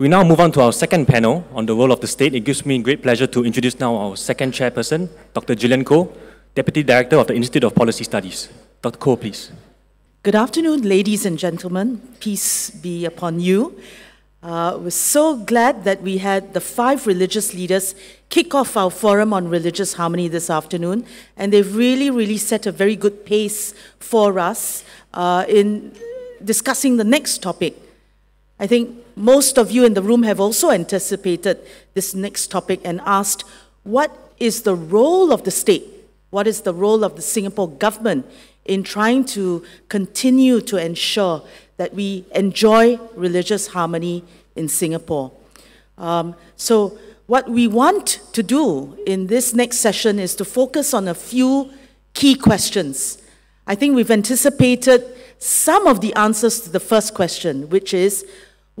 We now move on to our second panel on the role of the state. It gives me great pleasure to introduce now our second chairperson, Dr. Gillian Koh, Deputy Director of the Institute of Policy Studies. Dr. Koh, please. Good afternoon, ladies and gentlemen. Peace be upon you. Uh, we're so glad that we had the five religious leaders kick off our forum on religious harmony this afternoon, and they've really, really set a very good pace for us uh, in discussing the next topic. I think most of you in the room have also anticipated this next topic and asked, what is the role of the state? What is the role of the Singapore government in trying to continue to ensure that we enjoy religious harmony in Singapore? Um, so, what we want to do in this next session is to focus on a few key questions. I think we've anticipated some of the answers to the first question, which is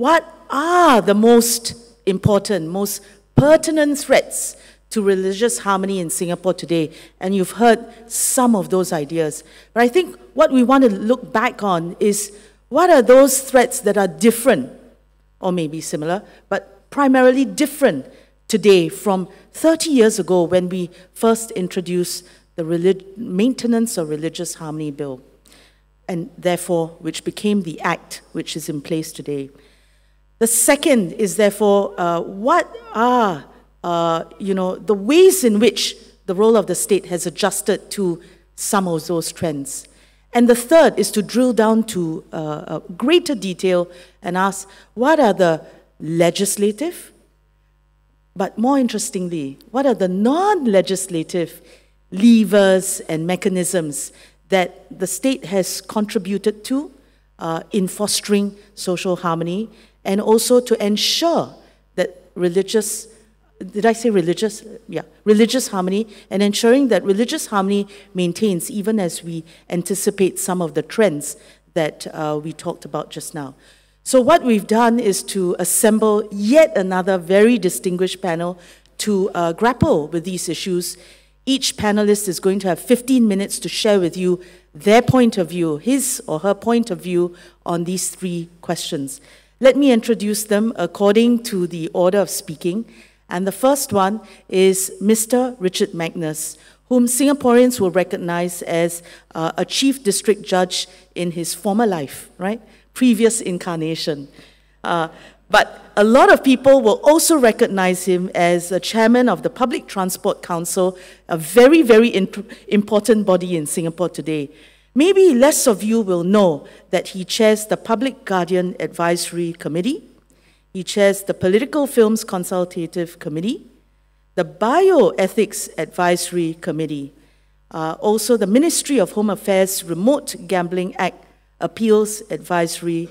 what are the most important, most pertinent threats to religious harmony in Singapore today? And you've heard some of those ideas. But I think what we want to look back on is what are those threats that are different, or maybe similar, but primarily different today from 30 years ago when we first introduced the relig- Maintenance of Religious Harmony Bill, and therefore, which became the Act which is in place today. The second is therefore, uh, what are uh, you know the ways in which the role of the state has adjusted to some of those trends. And the third is to drill down to uh, greater detail and ask what are the legislative, but more interestingly, what are the non legislative levers and mechanisms that the state has contributed to uh, in fostering social harmony and also to ensure that religious did I say religious? Yeah, religious harmony, and ensuring that religious harmony maintains even as we anticipate some of the trends that uh, we talked about just now. So, what we've done is to assemble yet another very distinguished panel to uh, grapple with these issues. Each panelist is going to have 15 minutes to share with you their point of view, his or her point of view on these three questions. Let me introduce them according to the order of speaking. And the first one is Mr. Richard Magnus, whom Singaporeans will recognize as uh, a chief district judge in his former life, right? Previous incarnation. Uh, but a lot of people will also recognize him as a chairman of the Public Transport Council, a very, very important body in Singapore today. Maybe less of you will know that he chairs the Public Guardian Advisory Committee, he chairs the Political Films Consultative Committee, the Bioethics Advisory Committee, uh, also the Ministry of Home Affairs Remote Gambling Act Appeals Advisory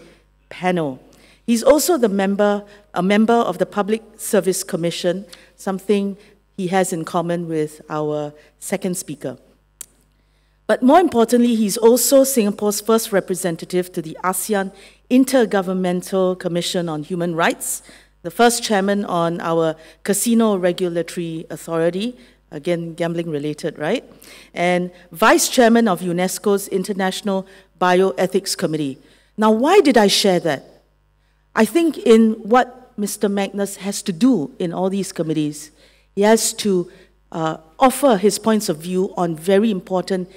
Panel. He's also the member, a member of the Public Service Commission, something he has in common with our second speaker. But more importantly, he's also Singapore's first representative to the ASEAN Intergovernmental Commission on Human Rights, the first chairman on our Casino Regulatory Authority, again, gambling related, right? And vice chairman of UNESCO's International Bioethics Committee. Now, why did I share that? I think in what Mr. Magnus has to do in all these committees, he has to uh, offer his points of view on very important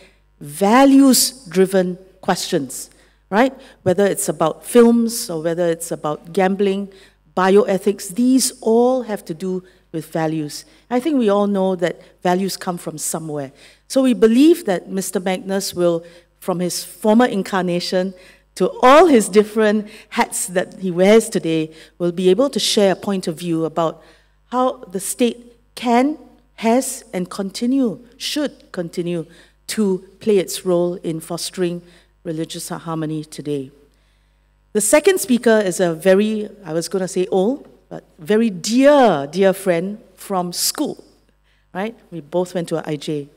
values driven questions, right? Whether it's about films or whether it's about gambling, bioethics, these all have to do with values. I think we all know that values come from somewhere. So we believe that Mr. Magnus will, from his former incarnation to all his different hats that he wears today, will be able to share a point of view about how the state can, has, and continue, should continue to play its role in fostering religious harmony today. The second speaker is a very, I was going to say old, but very dear, dear friend from school, right? We both went to IJ.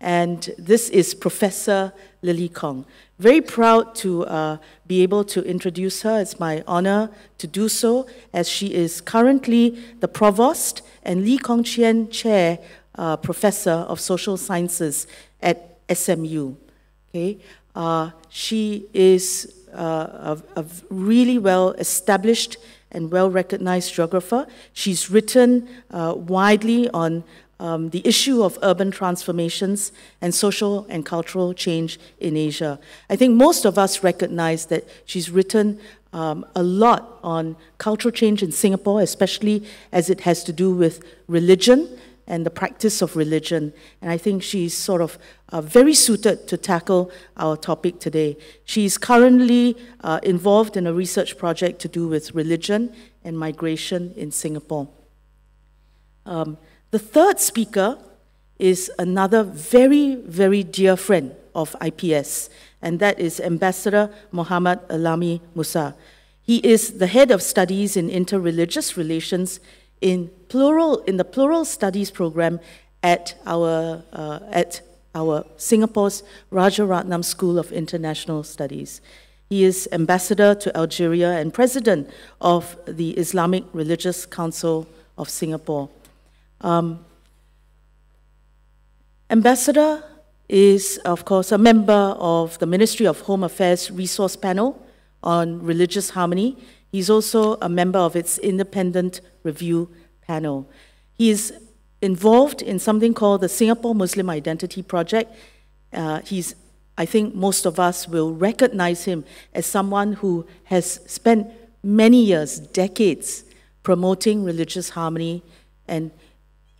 And this is Professor Lily Kong. Very proud to uh, be able to introduce her. It's my honor to do so, as she is currently the provost and Lee Kong Chian Chair uh, professor of social sciences at SMU. Okay, uh, she is uh, a, a, really well established and well recognized geographer. She's written uh, widely on um, the issue of urban transformations and social and cultural change in Asia. I think most of us recognize that she's written um, a lot on cultural change in Singapore, especially as it has to do with religion and the practice of religion. And I think she's sort of uh, very suited to tackle our topic today. She's currently uh, involved in a research project to do with religion and migration in Singapore. Um, the third speaker is another very, very dear friend of IPS, and that is Ambassador Mohammad Alami Musa. He is the head of studies in interreligious relations in plural in the plural studies program at our uh, at our Singapore's Rajaratnam School of International Studies. He is ambassador to Algeria and president of the Islamic Religious Council of Singapore. Um, ambassador is, of course, a member of the Ministry of Home Affairs Resource Panel on Religious Harmony. He's also a member of its independent review panel. He is involved in something called the Singapore Muslim Identity Project. Uh, he's, I think most of us will recognize him as someone who has spent many years, decades, promoting religious harmony and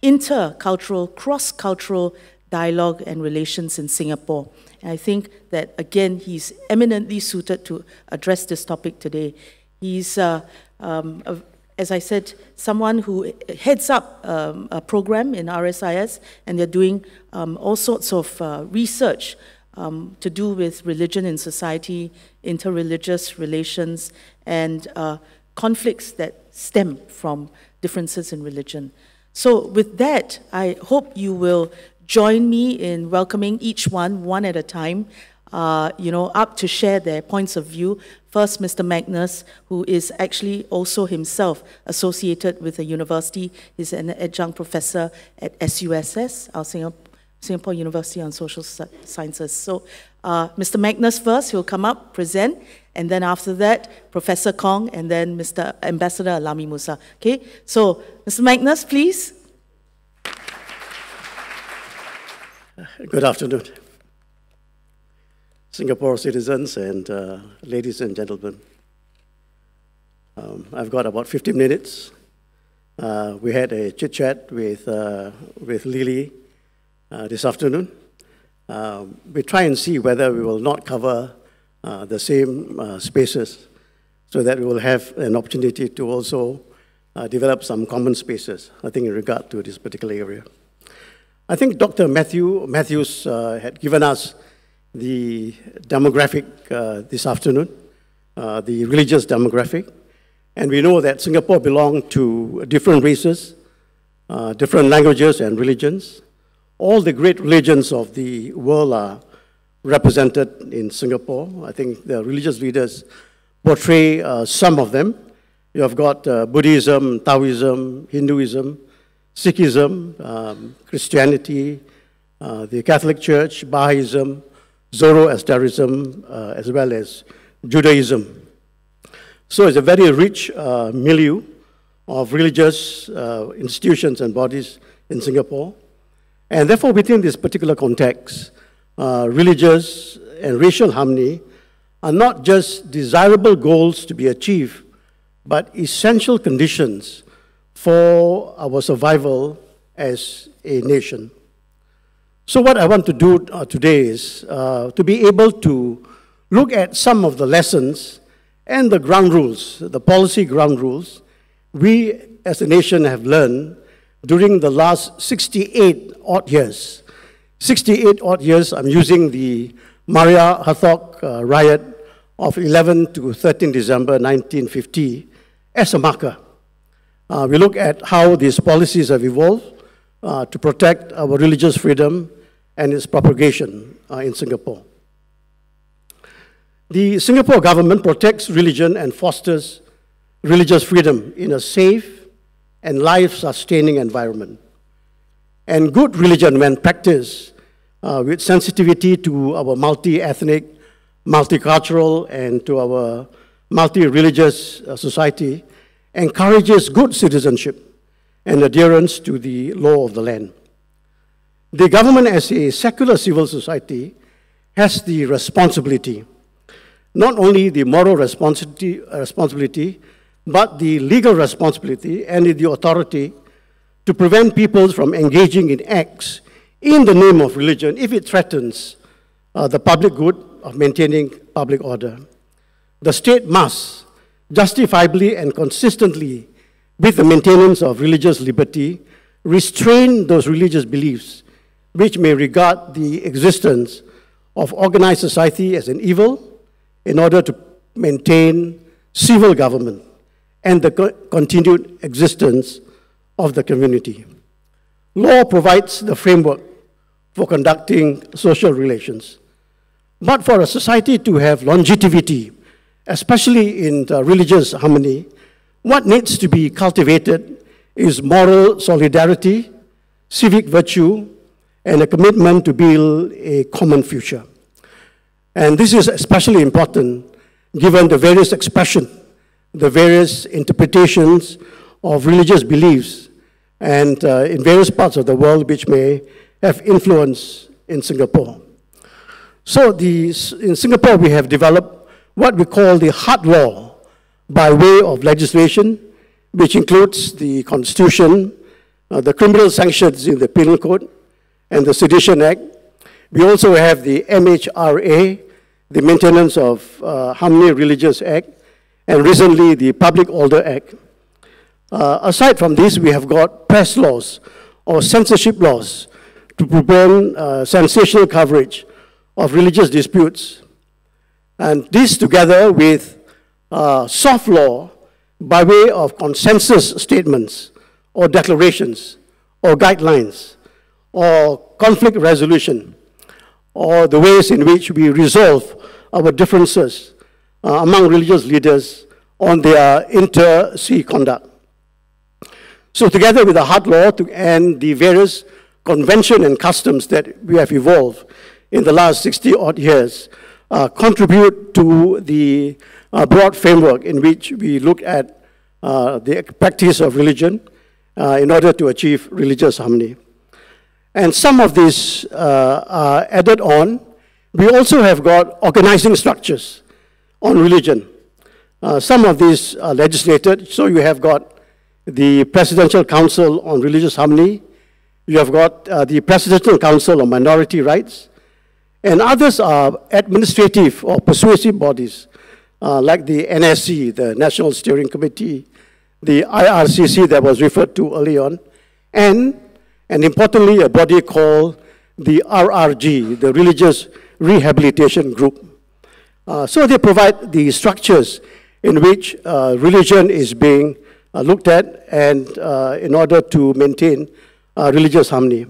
intercultural, cross cultural dialogue and relations in Singapore. And I think that, again, he's eminently suited to address this topic today. He's uh, um, a, as I said, someone who heads up um, a program in RSIS, and they're doing um, all sorts of uh, research um, to do with religion in society, interreligious relations, and uh, conflicts that stem from differences in religion. So, with that, I hope you will join me in welcoming each one, one at a time, uh, you know, up to share their points of view. First, Mr. Magnus, who is actually also himself associated with the university. He's an adjunct professor at SUSS, our Singapore, University on Social Sciences. So, uh, Mr. Magnus first, he'll come up, present, and then after that, Professor Kong, and then Mr. Ambassador Alami Musa. Okay, so Mr. Magnus, please. Good afternoon. Singapore citizens and uh, ladies and gentlemen. Um, I've got about 15 minutes. Uh, we had a chit chat with, uh, with Lily uh, this afternoon. Um, we try and see whether we will not cover uh, the same uh, spaces so that we will have an opportunity to also develop some common spaces, I think, in regard to this particular area. I think Dr. Matthew Matthews had given us the demographic uh, this afternoon, uh, the religious demographic. And we know that Singapore belongs to different races, uh, different languages and religions. All the great religions of the world are represented in Singapore. I think the religious leaders portray uh, some of them. You have got uh, Buddhism, Taoism, Hinduism, Sikhism, um, Christianity, uh, the Catholic Church, Baha'ism, Zoroastrianism, uh, as well as Judaism. So it's a very rich uh, milieu of religious uh, institutions and bodies in Singapore. And therefore, within this particular context, uh, religious and racial harmony are not just desirable goals to be achieved, but essential conditions for our survival as a nation. So, what I want to do uh, today is uh, to be able to look at some of the lessons and the ground rules, the policy ground rules, we as a nation have learned during the last 68 odd years. 68 odd years, I'm using the Maria Hertogh uh, riot of 11 to 13 December 1950 as a marker. Uh, we look at how these policies have evolved uh, to protect our religious freedom and its propagation uh, in Singapore. The Singapore government protects religion and fosters religious freedom in a safe and life sustaining environment. And good religion, when practiced uh, with sensitivity to our multi ethnic, multicultural, and to our multi religious uh, society, encourages good citizenship and adherence to the law of the land. The government, as a secular civil society, has the responsibility, not only the moral responsibility, responsibility but the legal responsibility and the authority to prevent people from engaging in acts in the name of religion if it threatens uh, the public good of maintaining public order. The state must justifiably and consistently with the maintenance of religious liberty, restrain those religious beliefs which may regard the existence of organized society as an evil in order to maintain civil government and the co continued existence of the community. Law provides the framework for conducting social relations. But for a society to have longevity, especially in religious harmony, what needs to be cultivated is moral solidarity, civic virtue, and a commitment to build a common future. And this is especially important given the various expression, the various interpretations of religious beliefs and uh, in various parts of the world which may have influence in Singapore. So the, in Singapore we have developed what we call the hard law by way of legislation, which includes the Constitution, uh, the criminal sanctions in the Penal Code, and the Sedition Act. We also have the MHRA, the Maintenance of uh, Harmony Religious Act, and recently the Public Order Act. Uh, aside from this, we have got press laws or censorship laws to prevent uh, sensational coverage of religious disputes. And this together with uh, soft law by way of consensus statements or declarations or guidelines or conflict resolution or the ways in which we resolve our differences uh, among religious leaders on their inter se conduct. So together with the hard law to, and the various convention and customs that we have evolved in the last 60 odd years uh, contribute to the uh, broad framework in which we look at uh, the practice of religion uh, in order to achieve religious harmony. And some of these uh, are added on. We also have got organizing structures on religion. Uh, some of these are legislated, so you have got the Presidential Council on Religious Harmony, you have got uh, the Presidential Council on Minority Rights, and others are administrative or persuasive bodies uh, like the NSC, the National Steering Committee, the IRCC that was referred to early on, and, and importantly, a body called the RRG, the Religious Rehabilitation Group. Uh, so they provide the structures in which uh, religion is being uh, looked at and uh, in order to maintain uh, religious harmony.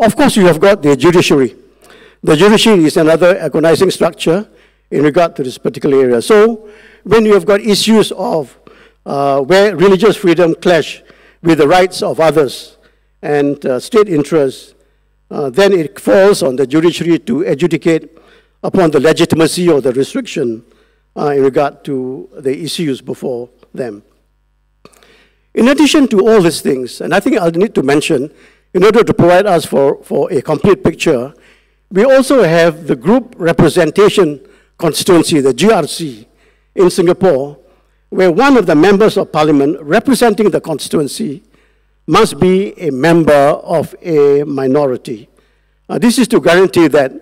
Of course, you have got the judiciary. The judiciary is another agonizing structure in regard to this particular area. So when you have got issues of uh, where religious freedom clash with the rights of others and uh, state interests, uh, then it falls on the judiciary to adjudicate upon the legitimacy or the restriction uh, in regard to the issues before them. In addition to all these things, and I think I'll need to mention, in order to provide us for, for a complete picture, we also have the group representation constituency, the GRC, in Singapore, where one of the members of parliament representing the constituency must be a member of a minority. Uh, this is to guarantee that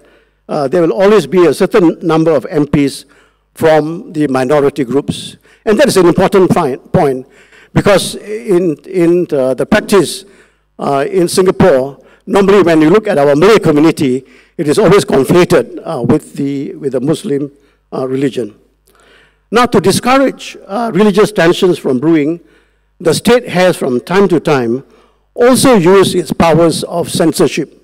uh, there will always be a certain number of MPs from the minority groups. And that is an important point because in, in the, the practice uh, in Singapore, normally when you look at our Malay community, it is always conflated uh, with, the, with the Muslim uh, religion. Now, to discourage uh, religious tensions from brewing, the state has from time to time also used its powers of censorship.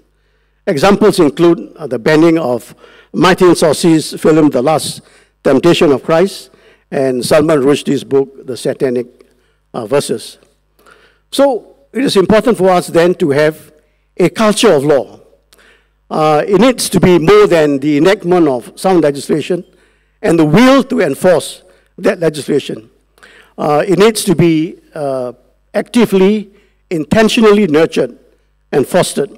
Examples include uh, the banning of Martin Scorsese's film The Last Temptation of Christ and Salman Rushdie's book The Satanic uh, Verses. So it is important for us then to have a culture of law. Uh, it needs to be more than the enactment of sound legislation and the will to enforce that legislation. Uh, it needs to be uh, actively, intentionally nurtured and fostered.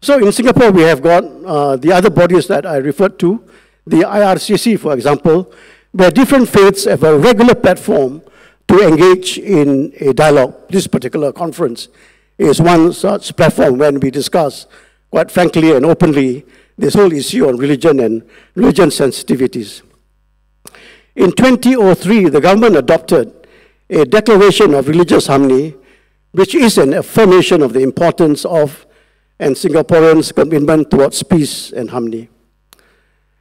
So in Singapore, we have got uh, the other bodies that I referred to, the IRCC, for example, where different faiths have a regular platform to engage in a dialogue. This particular conference is one such platform when we discuss, quite frankly and openly, this whole issue on religion and religion sensitivities. In 2003, the government adopted a declaration of religious harmony, which is an affirmation of the importance of and Singaporeans' commitment towards peace and harmony.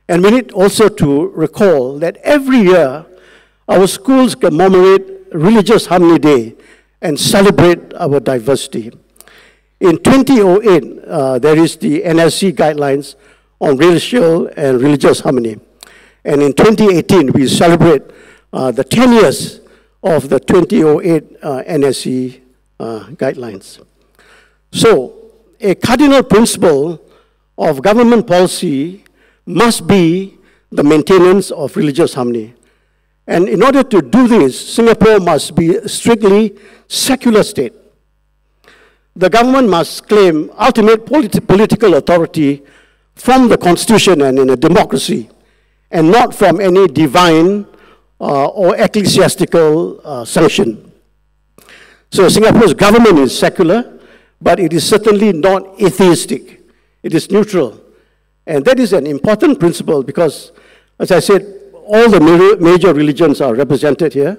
And we need also to recall that every year our schools commemorate Religious Harmony Day and celebrate our diversity. In 2008, uh, there is the NSC guidelines on racial and religious harmony. And in 2018, we celebrate uh, the 10 years of the 2008 uh, NSC uh, guidelines. So, a cardinal principle of government policy must be the maintenance of religious harmony. And in order to do this, Singapore must be a strictly secular state. The government must claim ultimate politi political authority from the constitution and in a democracy, and not from any divine uh, or ecclesiastical uh, sanction. So Singapore's government is secular, but it is certainly not atheistic. It is neutral. And that is an important principle because, as I said, all the major religions are represented here.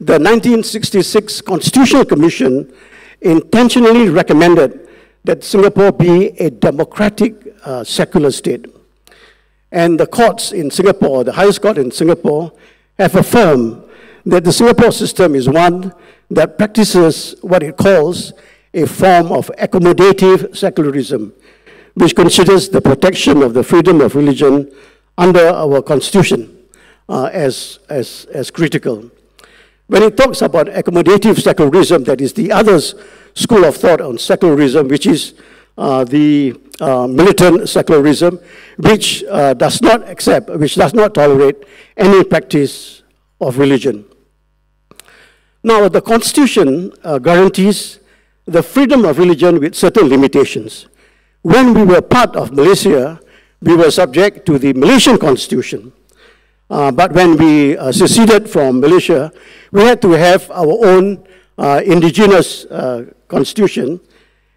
The 1966 Constitutional Commission intentionally recommended that Singapore be a democratic uh, secular state. And the courts in Singapore, the highest court in Singapore, have affirmed that the Singapore system is one that practices what it calls a form of accommodative secularism, which considers the protection of the freedom of religion under our constitution uh, as, as, as critical. When it talks about accommodative secularism, that is the other school of thought on secularism, which is the uh, militant secularism, which uh, does not accept, which does not tolerate any practice of religion. Now, the Constitution uh, guarantees the freedom of religion with certain limitations. When we were part of Malaysia, we were subject to the Malaysian Constitution. Uh, but when we uh, seceded from Malaysia, we had to have our own uh, indigenous uh, constitution,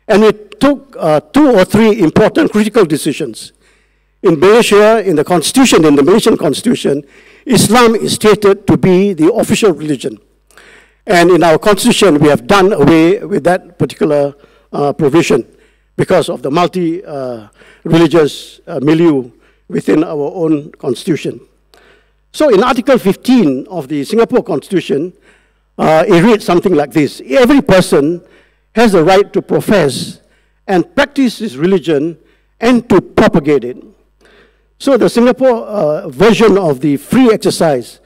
and it took uh, two or three important critical decisions. In Malaysia, in the constitution, in the Malaysian constitution, Islam is stated to be the official religion. And in our constitution, we have done away with that particular uh, provision because of the multi-religious uh, uh, milieu within our own constitution. So in Article 15 of the Singapore Constitution, uh, it reads something like this. Every person has the right to profess and practice his religion and to propagate it. So the Singapore uh, version of the free exercise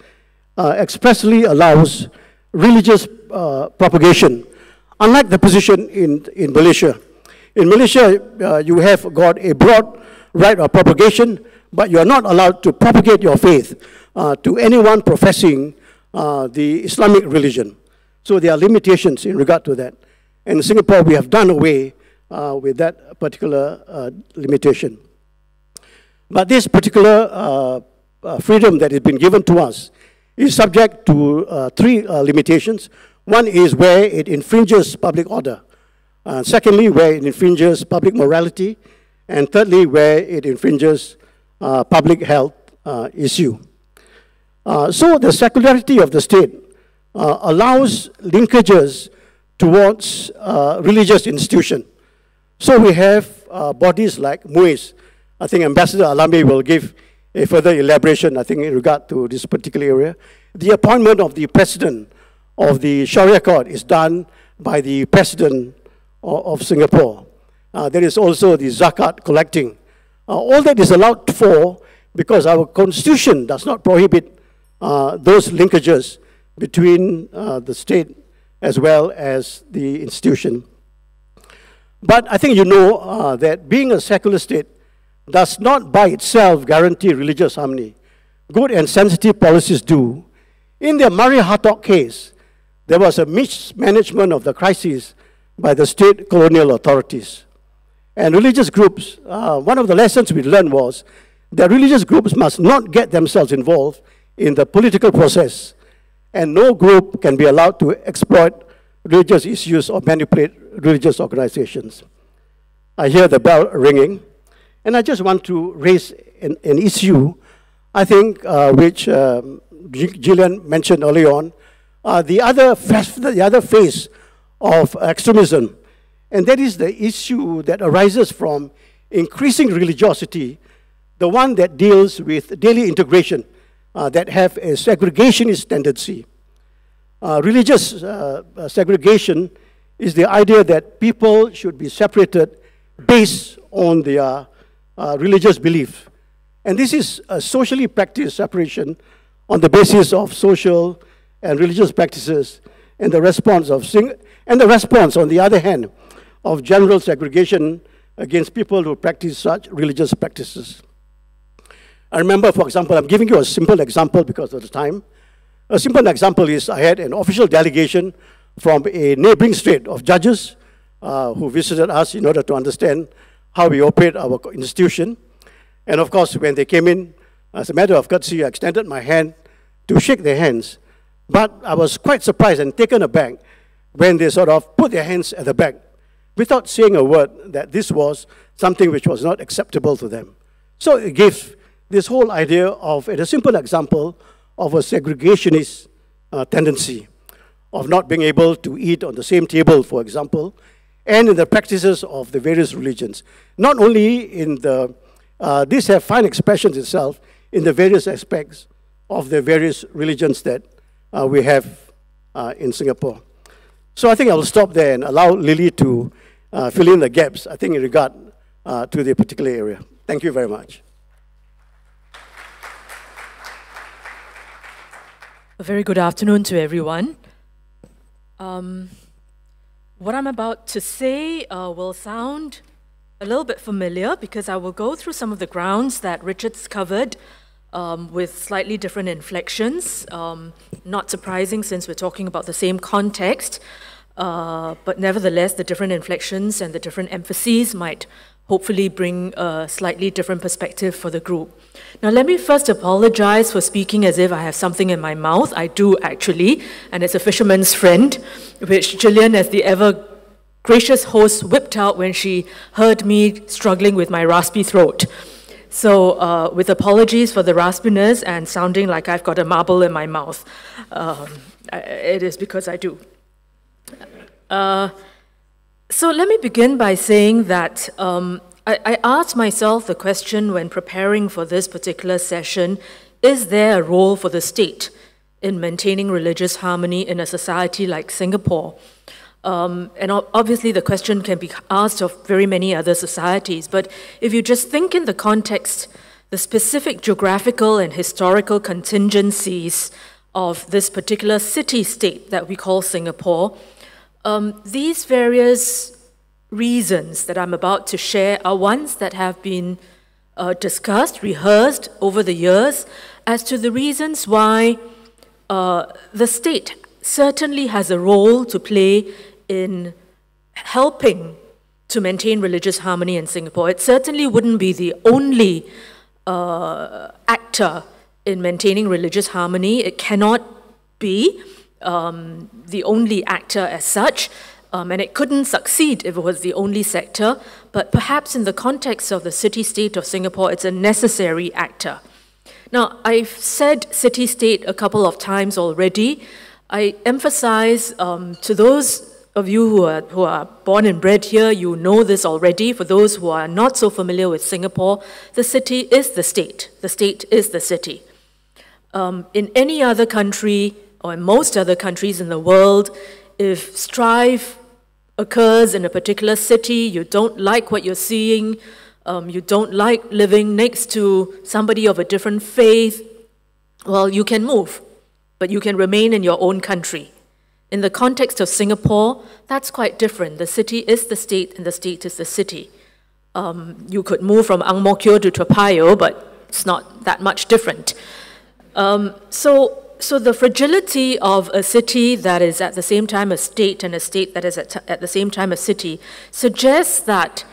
uh, expressly allows religious uh, propagation, unlike the position in, in Malaysia. In Malaysia, uh, you have got a broad right of propagation, but you are not allowed to propagate your faith uh, to anyone professing uh, the Islamic religion. So there are limitations in regard to that. In Singapore, we have done away with that particular uh, limitation. But this particular uh, uh, freedom that has been given to us is subject to uh, three uh, limitations. One is where it infringes public order. Uh, secondly, where it infringes public morality. And thirdly, where it infringes uh, public health uh, issue. Uh, so the secularity of the state allows linkages towards religious institution. So we have bodies like MUIS. I think Ambassador Alami will give a further elaboration, I think, in regard to this particular area. The appointment of the president of the Sharia court is done by the president of, of Singapore. Uh, there is also the zakat collecting. Uh, all that is allowed for because our constitution does not prohibit uh, those linkages between uh, the state as well as the institution. But I think you know uh, that being a secular state does not by itself guarantee religious harmony. Good and sensitive policies do. In the Maria Hertogh case, there was a mismanagement of the crisis by the state colonial authorities. And religious groups, uh, one of the lessons we learned was that religious groups must not get themselves involved in the political process, and no group can be allowed to exploit religious issues or manipulate religious organizations. I hear the bell ringing, and I just want to raise an, an issue, I think, uh, which um, Gillian mentioned early on, uh, the, other the other face of extremism, and that is the issue that arises from increasing religiosity, the one that deals with daily integration, uh, that have a segregationist tendency. Uh, religious uh, uh, segregation is the idea that people should be separated based on their uh, religious belief. And this is a socially practiced separation on the basis of social and religious practices and the response of and the response on the other hand of general segregation against people who practice such religious practices. I remember, for example, I'm giving you a simple example because of the time. A simple example is I had an official delegation from a neighboring state of judges uh, who visited us in order to understand how we operate our institution. And of course, when they came in, as a matter of courtesy, I extended my hand to shake their hands. But I was quite surprised and taken aback when they sort of put their hands at the back without saying a word that this was something which was not acceptable to them. So it gives this whole idea of, a simple example, of a segregationist uh, tendency of not being able to eat on the same table, for example, and in the practices of the various religions. Not only in the, uh, these have fine expressions itself in the various aspects of the various religions that uh, we have uh, in Singapore. So I think I will stop there and allow Lily to uh, fill in the gaps, I think, in regard uh, to the particular area. Thank you very much. A very good afternoon to everyone. Um, what I'm about to say uh, will sound a little bit familiar because I will go through some of the grounds that Richard's covered um, with slightly different inflections. Um, not surprising since we're talking about the same context, uh, but nevertheless, the different inflections and the different emphases might hopefully bring a slightly different perspective for the group. Now, let me first apologize for speaking as if I have something in my mouth. I do actually, and it's a fisherman's friend, which Gillian, as the ever gracious host, whipped out when she heard me struggling with my raspy throat. So, uh, with apologies for the raspiness and sounding like I've got a marble in my mouth, um, it is because I do. Uh, so let me begin by saying that um, I, I asked myself the question when preparing for this particular session is there a role for the state in maintaining religious harmony in a society like Singapore? Um, and obviously, the question can be asked of very many other societies. But if you just think in the context, the specific geographical and historical contingencies of this particular city state that we call Singapore, um, these various reasons that I'm about to share are ones that have been uh, discussed, rehearsed over the years as to the reasons why uh, the state certainly has a role to play in helping to maintain religious harmony in Singapore. It certainly wouldn't be the only uh, actor in maintaining religious harmony. It cannot be um, the only actor as such, um, and it couldn't succeed if it was the only sector, but perhaps in the context of the city state of Singapore, it's a necessary actor. Now, I've said city state a couple of times already. I emphasize um, to those of you who are, who are born and bred here, you know this already. For those who are not so familiar with Singapore, the city is the state. The state is the city. Um, in any other country, or in most other countries in the world, if strife occurs in a particular city, you don't like what you're seeing, um, you don't like living next to somebody of a different faith, well, you can move, but you can remain in your own country. In the context of Singapore, that's quite different. The city is the state, and the state is the city. Um, you could move from Ang Mo Kio to Toa Payoh, but it's not that much different. Um, so so the fragility of a city that is at the same time a state and a state that is at, at the same time a city suggests that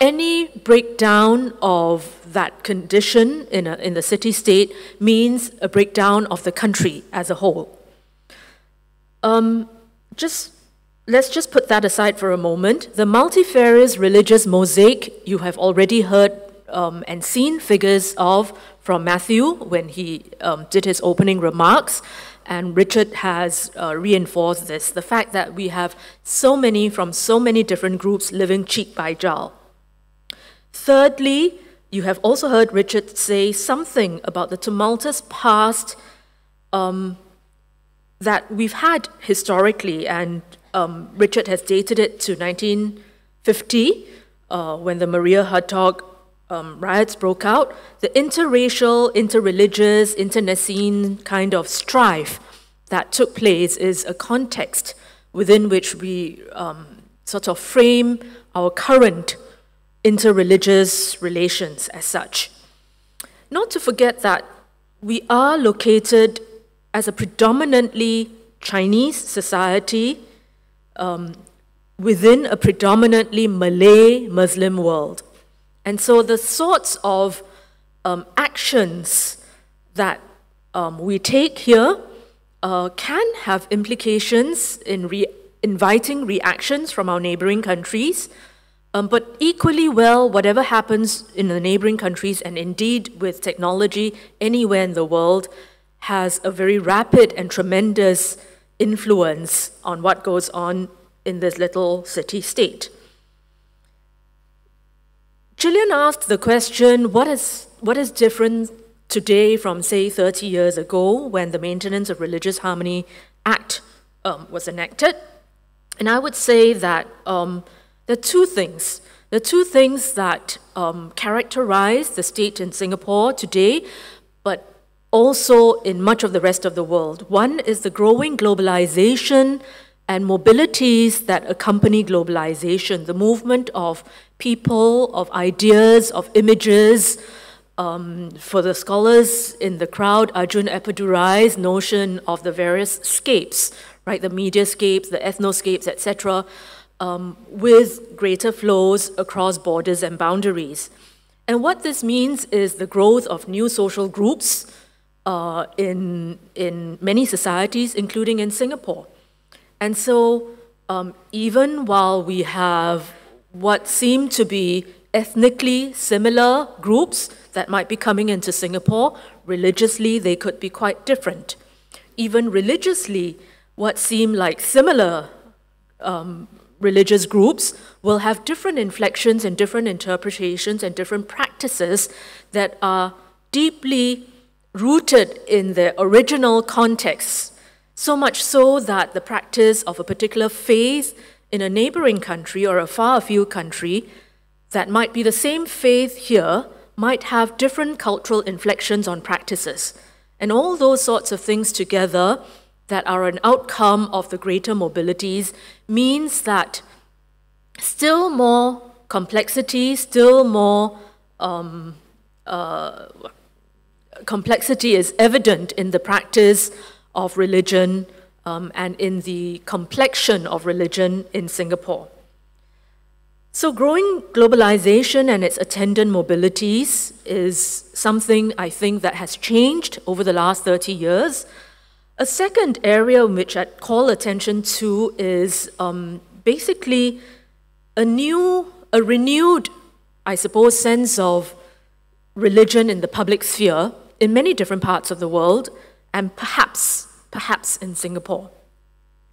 any breakdown of that condition in, a, in the city state means a breakdown of the country as a whole. Um, just let's just put that aside for a moment. The multifarious religious mosaic you have already heard um, and seen figures of from Matthew when he um, did his opening remarks. And Richard has uh, reinforced this the fact that we have so many from so many different groups living cheek by jowl. Thirdly, you have also heard Richard say something about the tumultuous past um, that we've had historically, and um, Richard has dated it to 1950 uh, when the Maria Hertogh um, riots broke out. The interracial, interreligious, internecine kind of strife that took place is a context within which we um, sort of frame our current interreligious relations as such. Not to forget that we are located as a predominantly Chinese society um, within a predominantly Malay Muslim world. And so the sorts of um, actions that um, we take here uh, can have implications in re- inviting reactions from our neighboring countries. Um, but equally well, whatever happens in the neighboring countries, and indeed with technology anywhere in the world, has a very rapid and tremendous influence on what goes on in this little city state. Gillian asked the question what is, what is different today from, say, 30 years ago when the Maintenance of Religious Harmony Act um, was enacted? And I would say that um, there are two things. The two things that um, characterize the state in Singapore today, but also in much of the rest of the world. One is the growing globalization and mobilities that accompany globalization, the movement of people, of ideas, of images. Um, for the scholars in the crowd, Arjun Appadurai's notion of the various scapes, right, the mediascapes, the ethnoscapes, etc., um, with greater flows across borders and boundaries. And what this means is the growth of new social groups uh, in, in many societies, including in Singapore. And so, um, even while we have what seem to be ethnically similar groups that might be coming into Singapore, religiously they could be quite different. Even religiously, what seem like similar um, religious groups will have different inflections and different interpretations and different practices that are deeply rooted in their original contexts, so much so that the practice of a particular faith in a neighboring country or a far afield country that might be the same faith here might have different cultural inflections on practices. And all those sorts of things together that are an outcome of the greater mobilities means that still more complexity, still more um, uh, complexity is evident in the practice of religion um, and in the complexion of religion in Singapore. So, growing globalization and its attendant mobilities is something I think that has changed over the last 30 years. A second area which I'd call attention to is um, basically a new, a renewed, I suppose, sense of religion in the public sphere in many different parts of the world, and perhaps, perhaps in Singapore.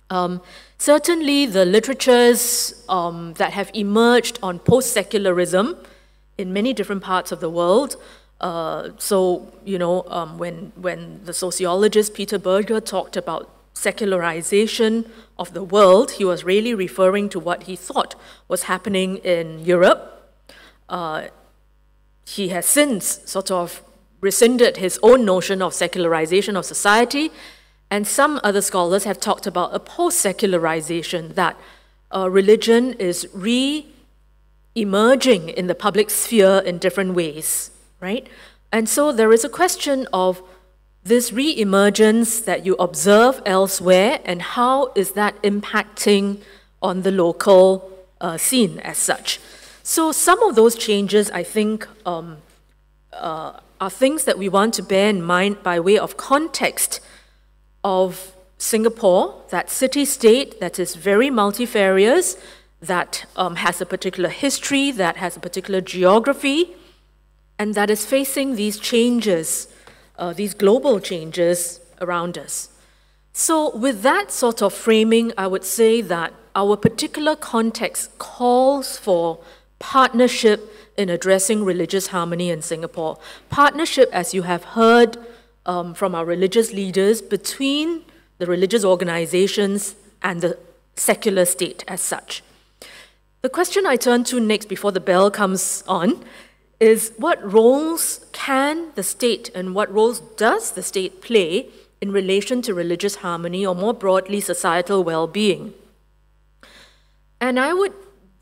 Um, certainly, the literatures um, that have emerged on post secularism in many different parts of the world uh, so, you know, um, when, when the sociologist Peter Berger talked about secularization of the world, he was really referring to what he thought was happening in Europe. Uh, he has since sort of rescinded his own notion of secularization of society, and some other scholars have talked about a post secularization that uh, religion is re emerging in the public sphere in different ways right? And so there is a question of this re-emergence that you observe elsewhere and how is that impacting on the local uh, scene as such. So some of those changes, I think, um, uh, are things that we want to bear in mind by way of context of Singapore, that city-state that is very multifarious, that um, has a particular history, that has a particular geography, and that is facing these changes, uh, these global changes around us. So, with that sort of framing, I would say that our particular context calls for partnership in addressing religious harmony in Singapore. Partnership, as you have heard um, from our religious leaders, between the religious organizations and the secular state as such. The question I turn to next before the bell comes on is what roles can the state and what roles does the state play in relation to religious harmony or more broadly societal well being? And I would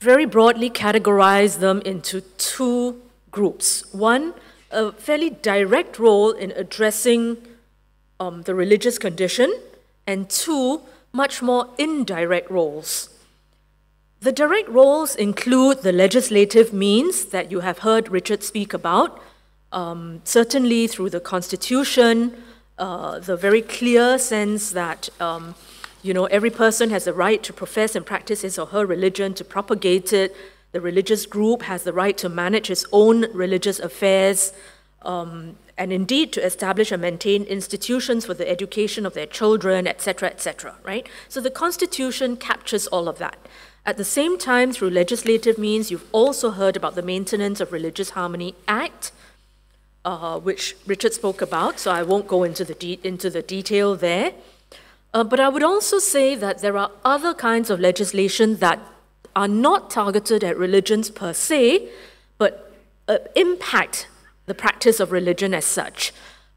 very broadly categorize them into two groups. One, a fairly direct role in addressing um, the religious condition, and two, much more indirect roles. The direct roles include the legislative means that you have heard Richard speak about, um, certainly through the Constitution, uh, the very clear sense that um, you know, every person has the right to profess and practice his or her religion, to propagate it. The religious group has the right to manage its own religious affairs, um, and indeed to establish and maintain institutions for the education of their children, etc., etc., right? So the Constitution captures all of that. At the same time, through legislative means, you've also heard about the Maintenance of Religious Harmony Act, uh, which Richard spoke about, so I won't go into the, into the detail there. Uh, but I would also say that there are other kinds of legislation that are not targeted at religions per se, but uh, impact the practice of religion as such.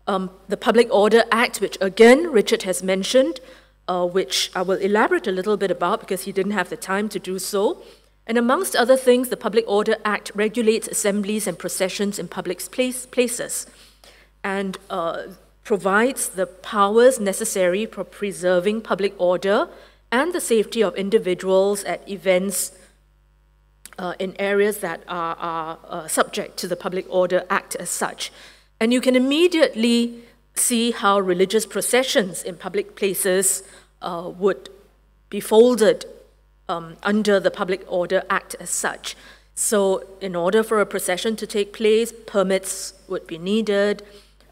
Um, the Public Order Act, which again Richard has mentioned, uh, which I will elaborate a little bit about because he didn't have the time to do so. And amongst other things, the Public Order Act regulates assemblies and processions in public place, places. And uh, provides the powers necessary for preserving public order and the safety of individuals at events uh, in areas that are, are uh, subject to the Public Order Act as such. And you can immediately see how religious processions in public places uh, would be folded um, under the Public Order Act as such. So, in order for a procession to take place, permits would be needed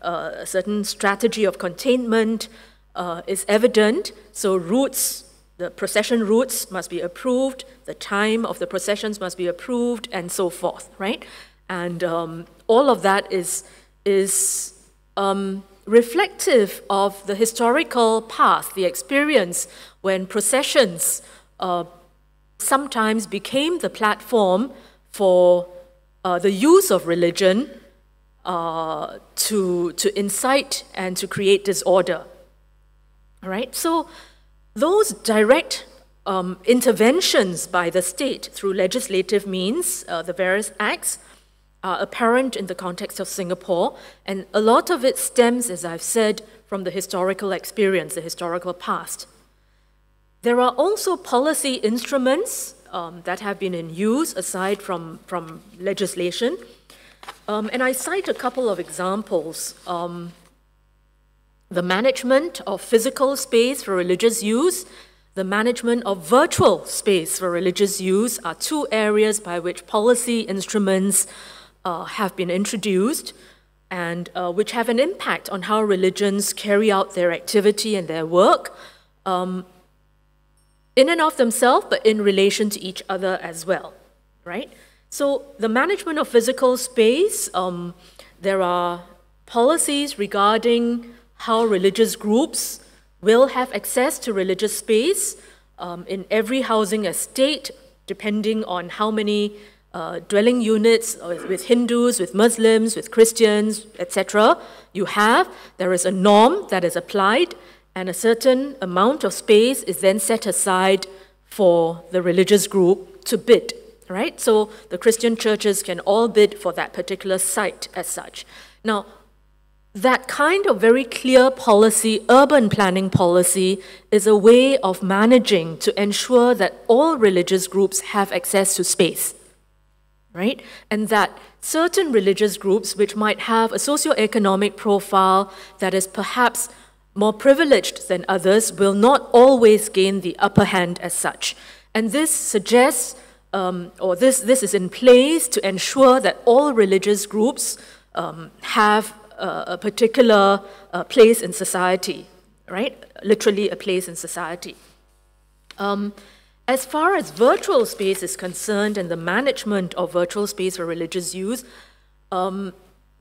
a certain strategy of containment uh, is evident. So routes, the procession routes must be approved, the time of the processions must be approved, and so forth, right? And um, all of that is, is um, reflective of the historical past, the experience when processions uh, sometimes became the platform for uh, the use of religion uh, to, to incite and to create disorder. All right, so those direct um, interventions by the state through legislative means, uh, the various acts, are apparent in the context of Singapore, and a lot of it stems, as I've said, from the historical experience, the historical past. There are also policy instruments um, that have been in use aside from, from legislation um, and I cite a couple of examples. Um, the management of physical space for religious use, the management of virtual space for religious use are two areas by which policy instruments uh, have been introduced and uh, which have an impact on how religions carry out their activity and their work um, in and of themselves, but in relation to each other as well, right? So, the management of physical space, um, there are policies regarding how religious groups will have access to religious space um, in every housing estate, depending on how many uh, dwelling units with, with Hindus, with Muslims, with Christians, etc. you have. There is a norm that is applied, and a certain amount of space is then set aside for the religious group to bid right? So the Christian churches can all bid for that particular site as such. Now, that kind of very clear policy, urban planning policy, is a way of managing to ensure that all religious groups have access to space, right? And that certain religious groups, which might have a socio-economic profile that is perhaps more privileged than others, will not always gain the upper hand as such. And this suggests, um, or this, this is in place to ensure that all religious groups um, have uh, a particular uh, place in society, right? Literally a place in society. Um, as far as virtual space is concerned and the management of virtual space for religious use, um,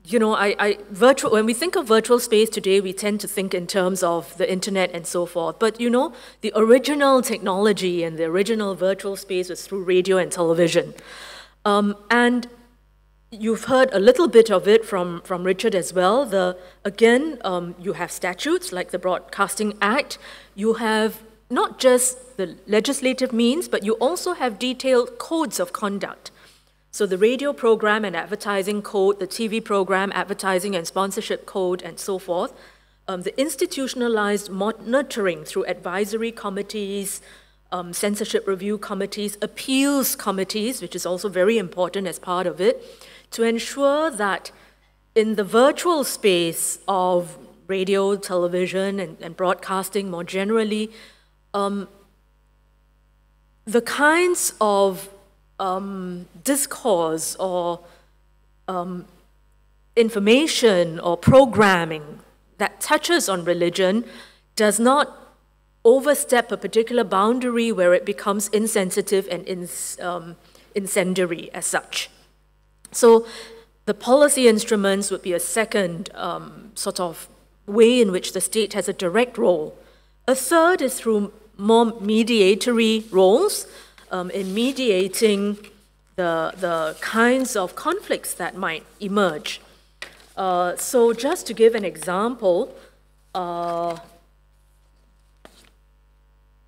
you know, I, I, virtual, when we think of virtual space today, we tend to think in terms of the internet and so forth. But you know, the original technology and the original virtual space was through radio and television. Um, and You've heard a little bit of it from, from Richard as well. The, again, um, you have statutes like the Broadcasting Act. You have not just the legislative means, but you also have detailed codes of conduct. So the radio program and advertising code, the TV program, advertising and sponsorship code, and so forth. Um, the institutionalized monitoring through advisory committees, um, censorship review committees, appeals committees, which is also very important as part of it to ensure that in the virtual space of radio, television, and, and broadcasting more generally, um, the kinds of um, discourse or um, information or programming that touches on religion does not overstep a particular boundary where it becomes insensitive and ins, um, incendiary as such. So the policy instruments would be a second um, sort of way in which the state has a direct role. A third is through more mediatory roles um, in mediating the, the kinds of conflicts that might emerge. Uh, so just to give an example, uh,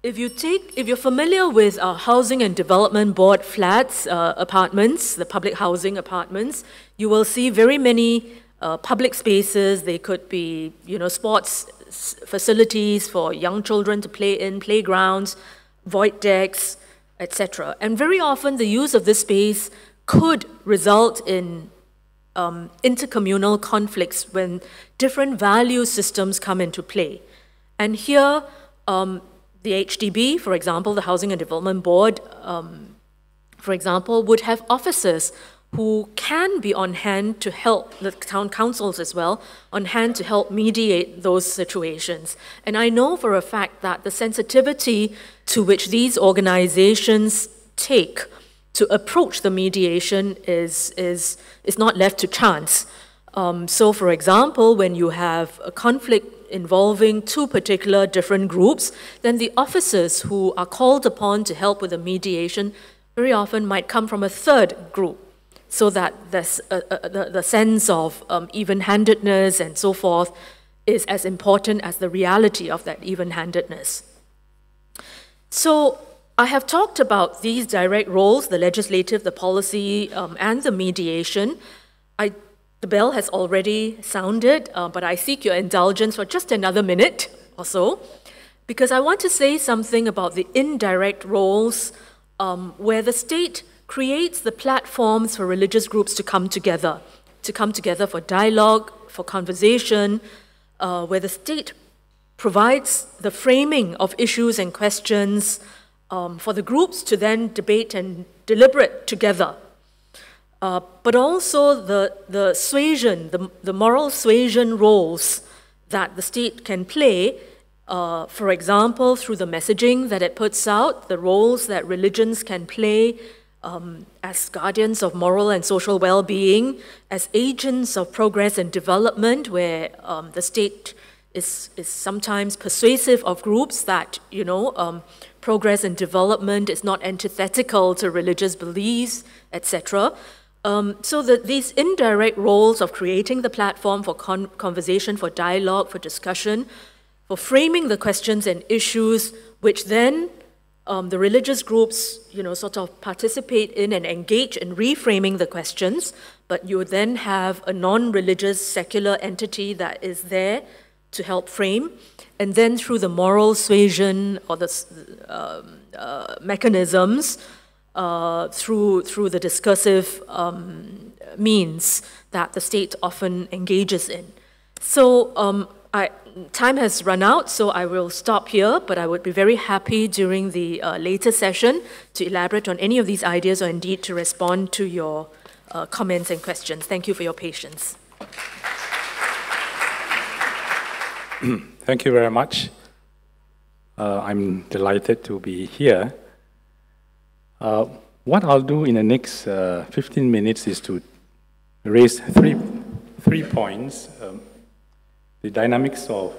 if you take, if you're familiar with our housing and development board flats, uh, apartments, the public housing apartments, you will see very many uh, public spaces. They could be, you know, sports facilities for young children to play in, playgrounds, void decks, etc. And very often, the use of this space could result in um, intercommunal conflicts when different value systems come into play. And here, um, the HDB, for example, the Housing and Development Board, um, for example, would have officers who can be on hand to help the town councils as well, on hand to help mediate those situations. And I know for a fact that the sensitivity to which these organizations take to approach the mediation is, is, is not left to chance. Um, so, for example, when you have a conflict involving two particular different groups, then the officers who are called upon to help with the mediation very often might come from a third group, so that this, uh, uh, the, the sense of um, even handedness and so forth is as important as the reality of that even handedness. So, I have talked about these direct roles the legislative, the policy, um, and the mediation. I the bell has already sounded, uh, but I seek your indulgence for just another minute or so, because I want to say something about the indirect roles um, where the state creates the platforms for religious groups to come together, to come together for dialogue, for conversation, uh, where the state provides the framing of issues and questions um, for the groups to then debate and deliberate together. Uh, but also the, the suasion, the, the moral suasion roles that the state can play, uh, for example, through the messaging that it puts out, the roles that religions can play um, as guardians of moral and social well being, as agents of progress and development, where um, the state is, is sometimes persuasive of groups that, you know, um, progress and development is not antithetical to religious beliefs, etc. Um, so that these indirect roles of creating the platform for con conversation, for dialogue, for discussion, for framing the questions and issues, which then um, the religious groups, you know, sort of participate in and engage in reframing the questions, but you then have a non-religious secular entity that is there to help frame, and then through the moral suasion or the um, uh, mechanisms, uh, through through the discursive um, means that the state often engages in. So um, I, time has run out, so I will stop here, but I would be very happy during the uh, later session to elaborate on any of these ideas or indeed to respond to your uh, comments and questions. Thank you for your patience. Thank you very much. Uh, I'm delighted to be here. Uh, what I'll do in the next uh, 15 minutes is to raise three, three points. Um, the dynamics of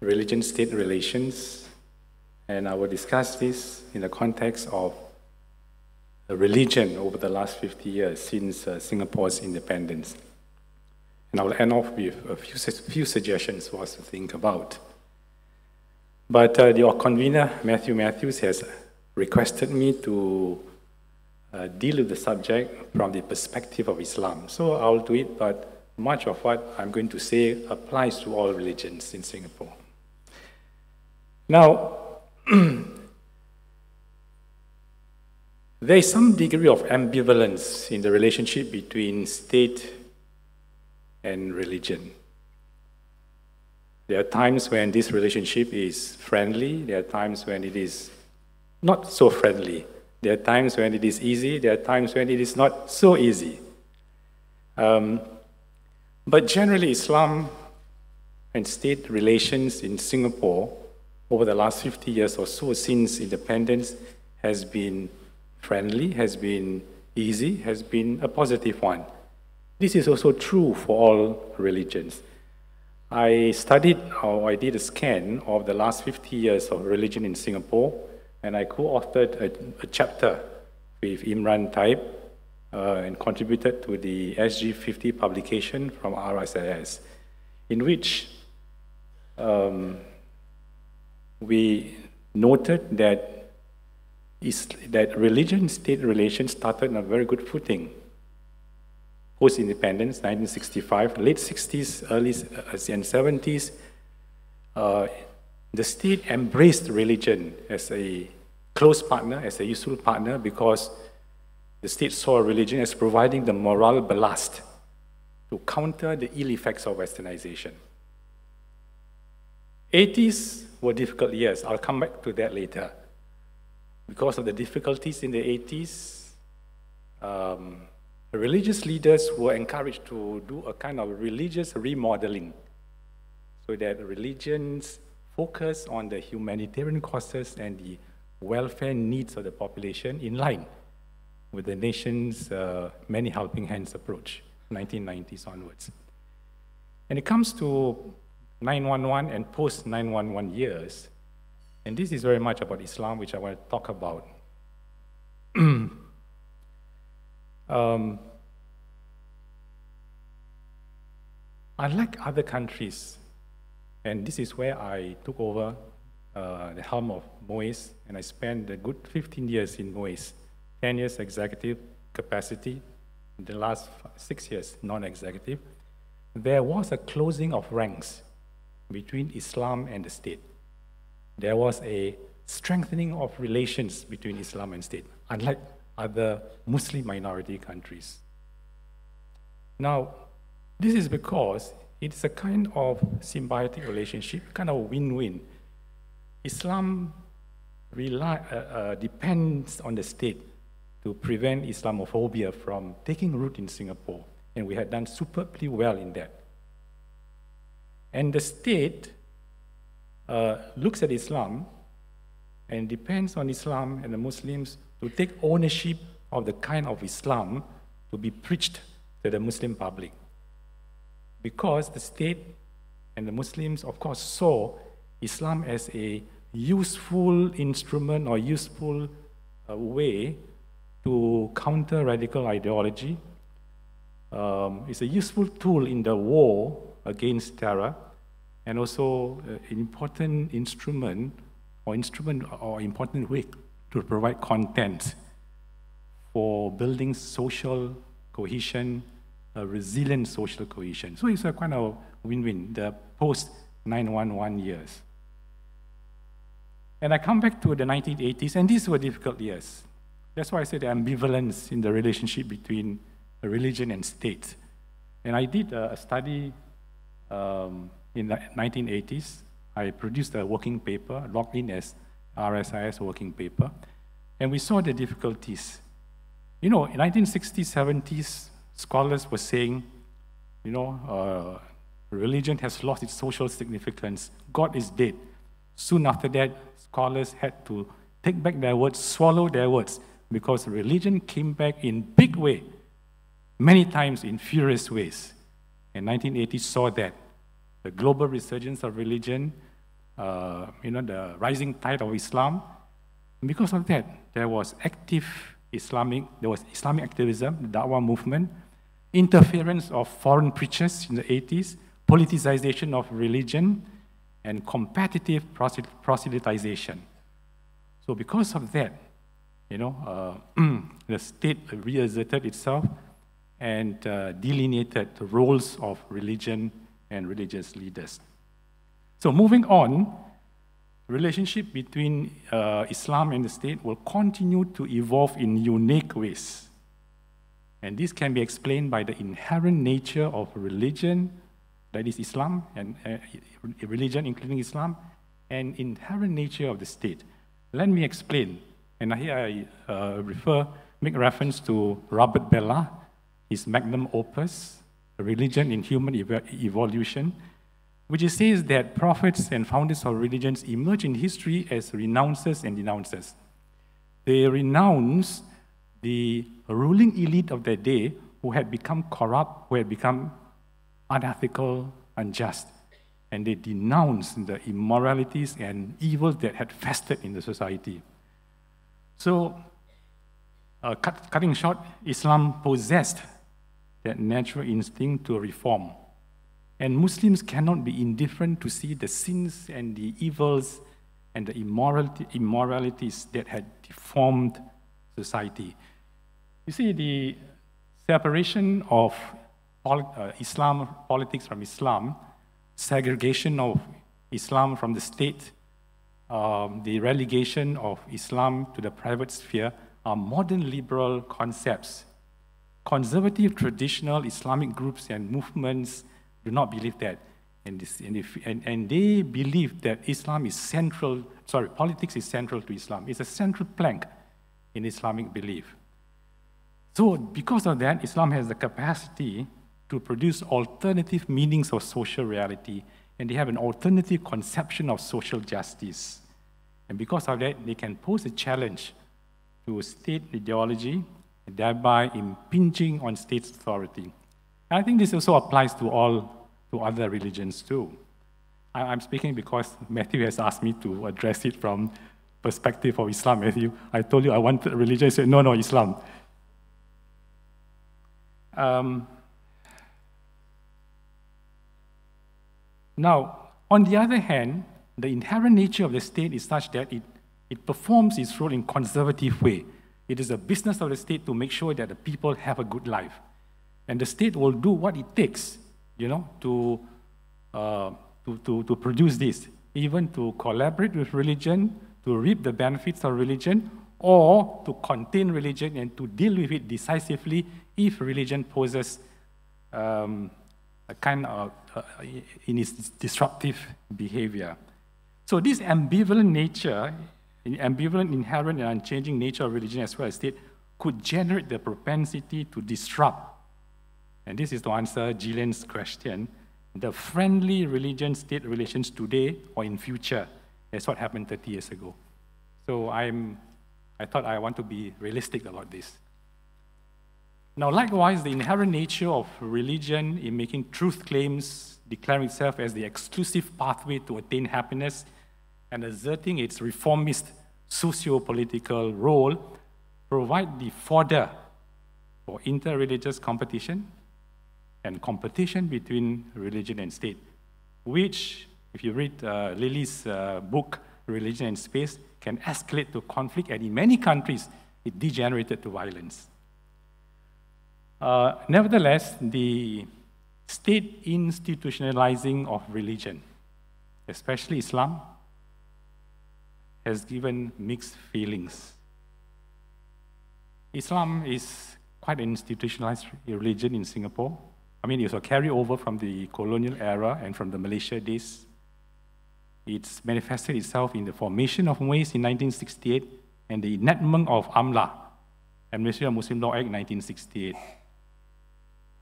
religion-state relations, and I will discuss this in the context of religion over the last 50 years since uh, Singapore's independence. And I will end off with a few, few suggestions for us to think about. But uh, the convener, Matthew Matthews, has requested me to uh, deal with the subject from the perspective of Islam. So I'll do it, but much of what I'm going to say applies to all religions in Singapore. Now, there is some degree of ambivalence in the relationship between state and religion. There are times when this relationship is friendly, there are times when it is not so friendly. There are times when it is easy, there are times when it is not so easy. Um, but generally, Islam and state relations in Singapore over the last 50 years or so since independence has been friendly, has been easy, has been a positive one. This is also true for all religions. I studied or I did a scan of the last 50 years of religion in Singapore, and I co authored a, a, chapter with Imran Taib and contributed to the SG50 publication from RSIS, in which um, we noted that, is, that religion-state relations started on a very good footing. Post-independence, 1965, late 60s, early uh, and 70s, uh, the state embraced religion as a close partner, as a useful partner, because the state saw religion as providing the moral ballast to counter the ill effects of westernization. 80s were difficult years. I'll come back to that later. Because of the difficulties in the 80s, um, religious leaders were encouraged to do a kind of religious remodeling so that religions focus on the humanitarian causes and the welfare needs of the population in line with the nation's uh, many helping hands approach, 1990s onwards. And it comes to 911 and post 911 years, and this is very much about Islam, which I want to talk about. um, unlike other countries, and this is where I took over uh, the helm of MUIS, and I spent a good 15 years in MUIS. 10 years executive capacity, the last six years non-executive, there was a closing of ranks between Islam and the state. There was a strengthening of relations between Islam and state, unlike other Muslim minority countries. Now, this is because it's a kind of symbiotic relationship, kind of win-win. Islam rely, uh, uh, depends on the state to prevent Islamophobia from taking root in Singapore. And we had done superbly well in that. And the state uh, looks at Islam and depends on Islam and the Muslims to take ownership of the kind of Islam to be preached to the Muslim public. Because the state and the Muslims, of course, saw Islam as a useful instrument or useful uh, way to counter radical ideology. Um, it's a useful tool in the war against terror and also uh, an important instrument or instrument or important way to provide content for building social cohesion, a resilient social cohesion. So it's a kind of win-win, the post-911 years. And I come back to the 1980s, and these were difficult years. That's why I said the ambivalence in the relationship between religion and state. And I did a, study um, in the 1980s. I produced a working paper, logged in as RSIS working paper, and we saw the difficulties. You know, in 1960s, 70s, scholars were saying, you know, uh, religion has lost its social significance. God is dead. Soon after that, scholars had to take back their words, swallow their words, because religion came back in big way, many times in furious ways. And 1980 saw that. The global resurgence of religion, uh, you know, the rising tide of Islam. And because of that, there was active Islamic, there was Islamic activism, the Dawah movement, interference of foreign preachers in the 80s, politicization of religion, and competitive proselytization. So because of that, you know, uh, the state reasserted itself and uh, delineated the roles of religion and religious leaders. So moving on, the relationship between uh, Islam and the state will continue to evolve in unique ways. And this can be explained by the inherent nature of religion, that is Islam, and uh, religion, including Islam, and inherent nature of the state. Let me explain. And here I uh, refer, make reference to Robert Bellah, his magnum opus, Religion in Human Ev- Evolution, which says that prophets and founders of religions emerge in history as renouncers and denouncers. They renounce the ruling elite of their day who had become corrupt, who had become unethical, unjust. And they denounced the immoralities and evils that had festered in the society. So, uh, cut, cutting short, Islam possessed that natural instinct to reform. And Muslims cannot be indifferent to see the sins and the evils and the immorality, immoralities that had deformed society. You see, the separation of uh, Islam, politics from Islam, segregation of Islam from the state, um, the relegation of Islam to the private sphere are modern liberal concepts. Conservative traditional Islamic groups and movements do not believe that. And, this, and, if, and, and they believe that Islam is central, sorry, politics is central to Islam. It's a central plank in Islamic belief. So, because of that, Islam has the capacity to produce alternative meanings of social reality, and they have an alternative conception of social justice. And because of that, they can pose a challenge to state ideology, thereby impinging on state authority. And I think this also applies to all to other religions too. I'm speaking because Matthew has asked me to address it from perspective of Islam. Matthew, I told you I wanted religion. He said, no, no, Islam. Um, now, on the other hand, the inherent nature of the state is such that it, it performs its role in conservative way. It is a business of the state to make sure that the people have a good life. And the state will do what it takes, you know, to, uh, to, to, to produce this, even to collaborate with religion, to reap the benefits of religion, or to contain religion and to deal with it decisively if religion poses um, a kind of uh, in its disruptive behavior. So this ambivalent nature, ambivalent, inherent, and unchanging nature of religion as well as state could generate the propensity to disrupt. And this is to answer Gillian's question, the friendly religion-state relations today or in future, That's what happened 30 years ago. So I'm, I thought I want to be realistic about this. Now, likewise, the inherent nature of religion in making truth claims, declaring itself as the exclusive pathway to attain happiness, and asserting its reformist socio-political role provide the fodder for interreligious competition and competition between religion and state, which, if you read uh, Lily's uh, book, religion, and space can escalate to conflict, and in many countries, it degenerated to violence. Uh, nevertheless, the state institutionalizing of religion, especially Islam, has given mixed feelings. Islam is quite an institutionalized religion in Singapore. I mean, it's a carryover from the colonial era and from the Malaysia days. It's manifested itself in the formation of MUIS in 1968 and the enactment of AMLA, Administration of Muslim Law Act 1968.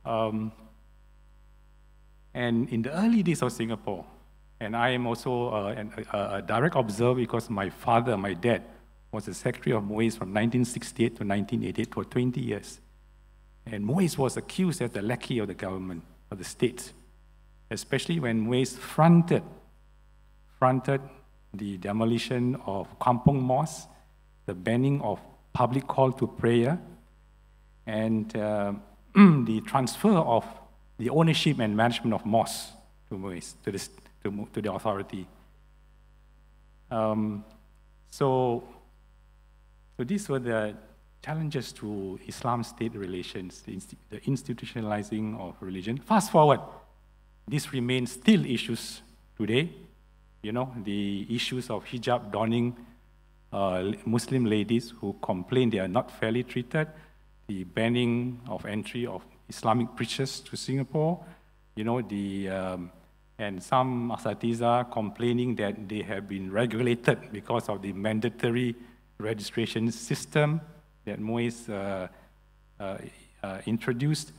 Um, and in the early days of Singapore, and I am also uh, an, a, a, direct observer because my father, my dad, was the secretary of MUIS from 1968 to 1988 for 20 years. And MUIS was accused as the lackey of the government, of the state, especially when MUIS fronted, fronted the demolition of Kampong Mosque, the banning of public call to prayer, and uh, the transfer of the ownership and management of mosques to MUIS, to the to, to the authority. Um, so, so these were the challenges to Islam-state relations, the, the institutionalizing of religion. Fast forward, this remains still issues today. You know, the issues of hijab donning uh, Muslim ladies who complain they are not fairly treated, the banning of entry of Islamic preachers to Singapore, you know, the um, and some asatiza complaining that they have been regulated because of the mandatory registration system that MUIS uh, uh, uh, introduced.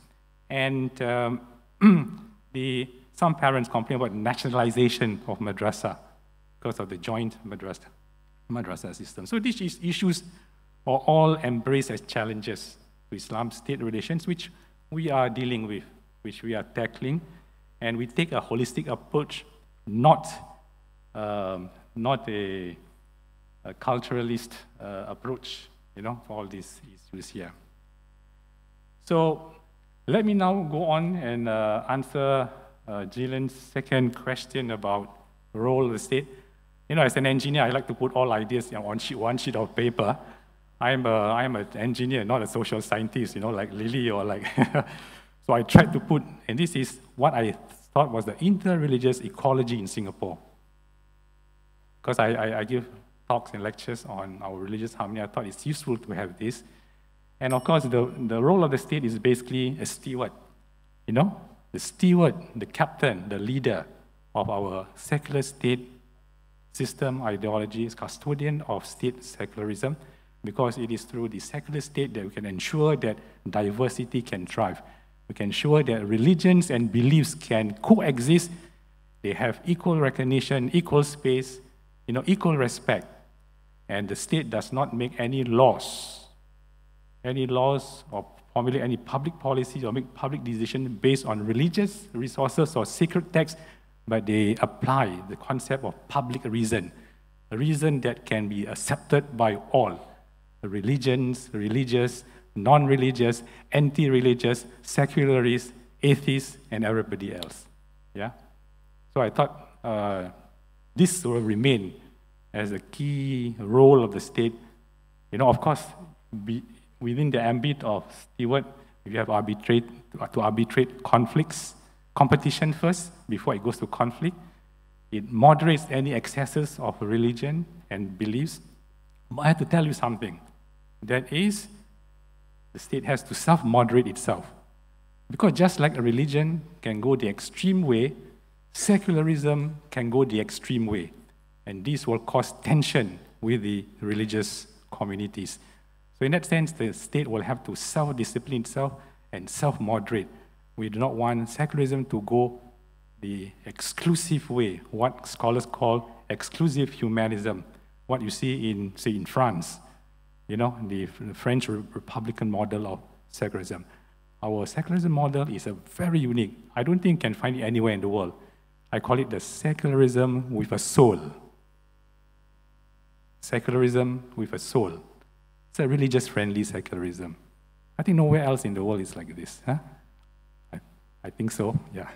And um, the, some parents complain about nationalization of madrasa because of the joint madrasa, madrasa system. So these issues are all embraced as challenges to Islam-state relations, which we are dealing with, which we are tackling and we take a holistic approach, not, um, not a, a culturalist uh, approach, you know, for all these issues here. So let me now go on and uh, answer uh, Gillian's second question about the role of the state. You know, as an engineer, I like to put all ideas on sheet, one sheet of paper. I'm, a, I'm an engineer, not a social scientist, you know, like Lily or like So I tried to put, and this is what I thought was the interreligious ecology in Singapore. Because I, I, I, give talks and lectures on our religious harmony, I thought it's useful to have this. And of course, the, the role of the state is basically a steward. You know, the steward, the captain, the leader of our secular state system ideology is custodian of state secularism because it is through the secular state that we can ensure that diversity can thrive. We can ensure that religions and beliefs can coexist. They have equal recognition, equal space, you know, equal respect. And the state does not make any laws, any laws or formulate any public policies or make public decisions based on religious resources or sacred texts, but they apply the concept of public reason, a reason that can be accepted by all, The religions, religious, non religious, anti religious, secularists, atheists, and everybody else. Yeah? So I thought uh, this will remain as a key role of the state. You know, of course, be, within the ambit of steward, if you have arbitrate, to arbitrate conflicts, competition first before it goes to conflict. It moderates any excesses of religion and beliefs. But I have to tell you something. That is, the state has to self moderate itself. Because just like a religion can go the extreme way, secularism can go the extreme way. And this will cause tension with the religious communities. So, in that sense, the state will have to self discipline itself and self moderate. We do not want secularism to go the exclusive way, what scholars call exclusive humanism, what you see in, say, in France you know, the, French Republican model of secularism. Our secularism model is a very unique. I don't think you can find it anywhere in the world. I call it the secularism with a soul. Secularism with a soul. It's a religious friendly secularism. I think nowhere else in the world is like this. Huh? I, I think so, yeah.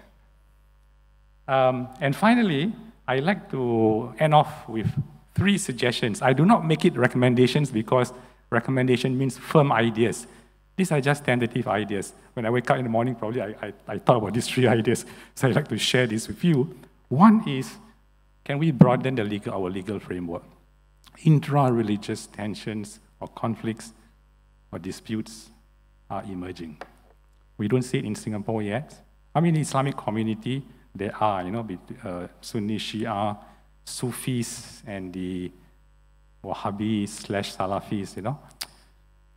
Um, and finally, I like to end off with three suggestions. I do not make it recommendations because recommendation means firm ideas. These are just tentative ideas. When I wake up in the morning, probably I, I, I thought about these three ideas, so I'd like to share this with you. One is, can we broaden the legal, our legal framework? Intra-religious tensions or conflicts or disputes are emerging. We don't see it in Singapore yet. I mean, Islamic community, there are, you know, uh, Sunni Shia, Sufis, and the Wahhabis slash Salafis, you know.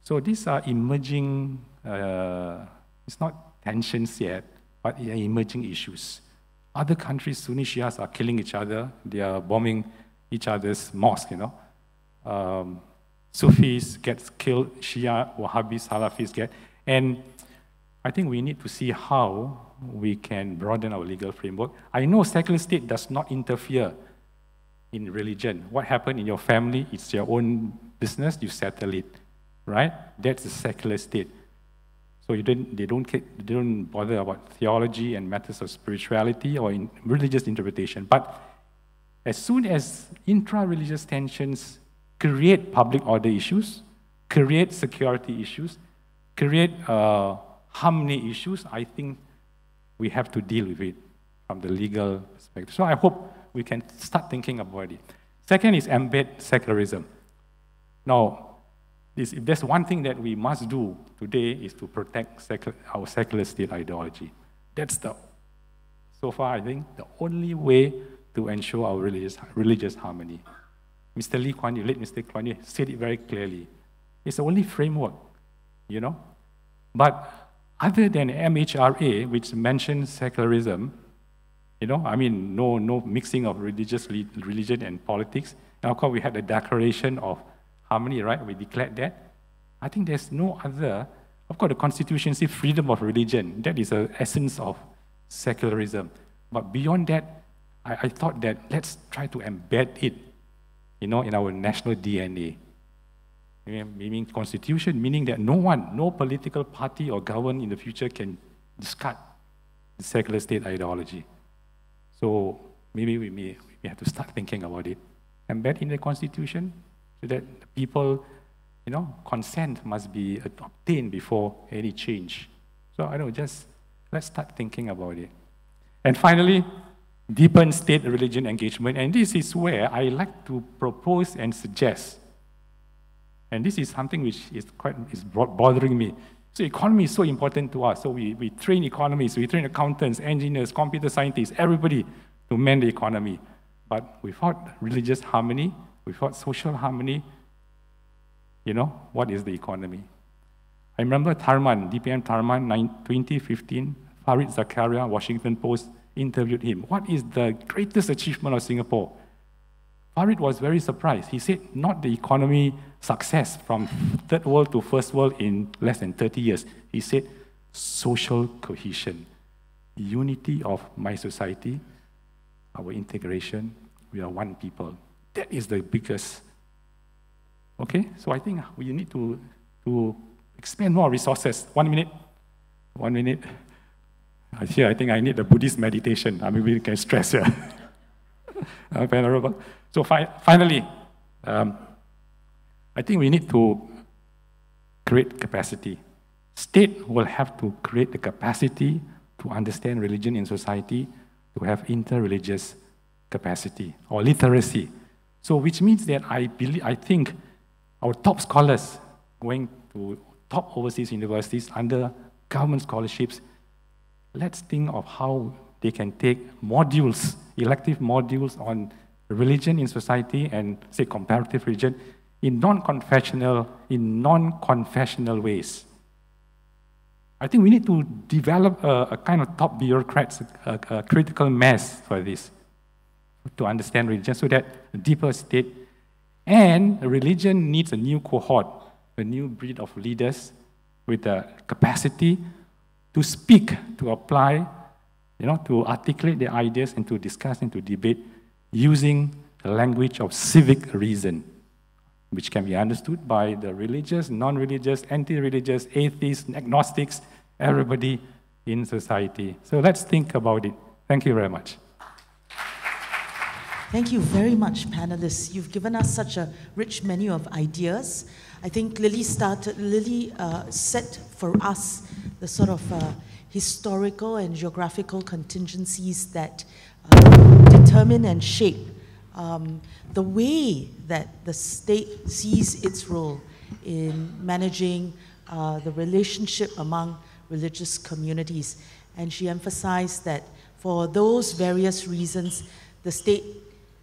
So these are emerging, uh, it's not tensions yet, but emerging issues. Other countries, Sunni Shias are killing each other. They are bombing each other's mosque, you know. Um, Sufis get killed, Shia, Wahhabis, Salafis get. And I think we need to see how we can broaden our legal framework. I know secular state does not interfere in religion. What happened in your family, it's your own business, you settle it, right? That's the secular state. So you didn't, they, don't, they don't bother about theology and matters of spirituality or in religious interpretation. But as soon as intra-religious tensions create public order issues, create security issues, create uh, harmony issues, I think we have to deal with it from the legal perspective. So I hope we can start thinking about it. Second is embed secularism. Now, this, if there's one thing that we must do today is to protect secular, our secular state ideology. That's the, so far, I think, the only way to ensure our religious, religious harmony. Mr. Lee Kuan Yew, late Mr. Kuan Yew, said it very clearly. It's the only framework, you know. But other than MHRA, which mentions secularism, you know, I mean, no, no mixing of religious religion and politics. And of course, we had the Declaration of Harmony, right? We declared that. I think there's no other. Of course, the Constitution says freedom of religion. That is the essence of secularism. But beyond that, I, I thought that let's try to embed it, you know, in our national DNA. Meaning constitution, meaning that no one, no political party or government in the future can discard the secular state ideology. So maybe we may we have to start thinking about it. Embed in the constitution so that the people, you know, consent must be obtained before any change. So I don't know, just let's start thinking about it. And finally, deepen state religion engagement. And this is where I like to propose and suggest. And this is something which is quite is bothering me. So economy is so important to us. So we, we train economists, we train accountants, engineers, computer scientists, everybody to mend the economy. But without religious harmony, without social harmony, you know, what is the economy? I remember Tharman, DPM Tharman, 2015, Fareed Zakaria, Washington Post, interviewed him. What is the greatest achievement of Singapore? Fareed was very surprised. He said, not the economy success from third world to first world in less than 30 years. He said, social cohesion, unity of my society, our integration, we are one people. That is the biggest. Okay, so I think we need to, to expend more resources. One minute. One minute. Here, I think I need the Buddhist meditation. I mean, we can stress here. uh. So fi- finally, um, I think we need to create capacity. State will have to create the capacity to understand religion in society, to have interreligious capacity or literacy. So, which means that I believe, I think our top scholars going to top overseas universities under government scholarships, let's think of how they can take modules, elective modules on religion in society and say comparative religion in non-confessional, in non-confessional ways. I think we need to develop a, a kind of top bureaucrats, a, a, critical mass for this, to understand religion, so that a deeper state and religion needs a new cohort, a new breed of leaders with the capacity to speak, to apply, you know, to articulate their ideas and to discuss and to debate using the language of civic reason which can be understood by the religious, non religious, anti religious, atheists, agnostics, everybody in society. So let's think about it. Thank you very much. Thank you very much, panelists. You've given us such a rich menu of ideas. I think Lily started, Lily uh, set for us the sort of uh, historical and geographical contingencies that uh, determine and shape um, the way that the state sees its role in managing uh, the relationship among religious communities. And she emphasized that for those various reasons, the state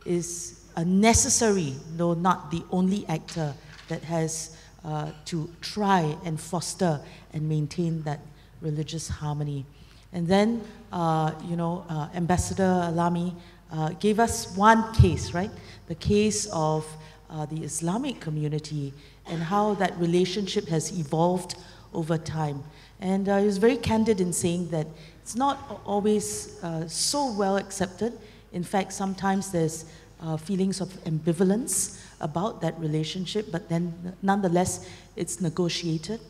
is a necessary, though not the only actor that has uh, to try and foster and maintain that religious harmony. And then, uh, you know, uh, Ambassador Alami uh, gave us one case, right? The case of uh, the Islamic community and how that relationship has evolved over time. And uh, he was very candid in saying that it's not always uh, so well accepted. In fact, sometimes there's uh, feelings of ambivalence about that relationship, but then nonetheless, it's negotiated.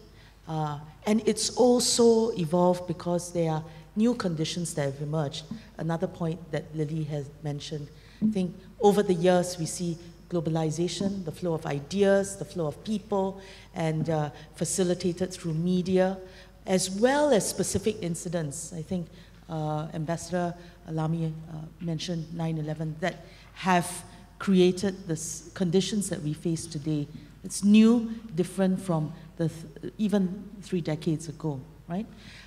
Uh, and it's also evolved because there are new conditions that have emerged. Another point that Lily has mentioned. I think over the years we see globalization, the flow of ideas, the flow of people, and uh, facilitated through media, as well as specific incidents. I think uh, Ambassador Alami uh, mentioned 9 11 that have created the conditions that we face today. It's new, different from the th even three decades ago, right?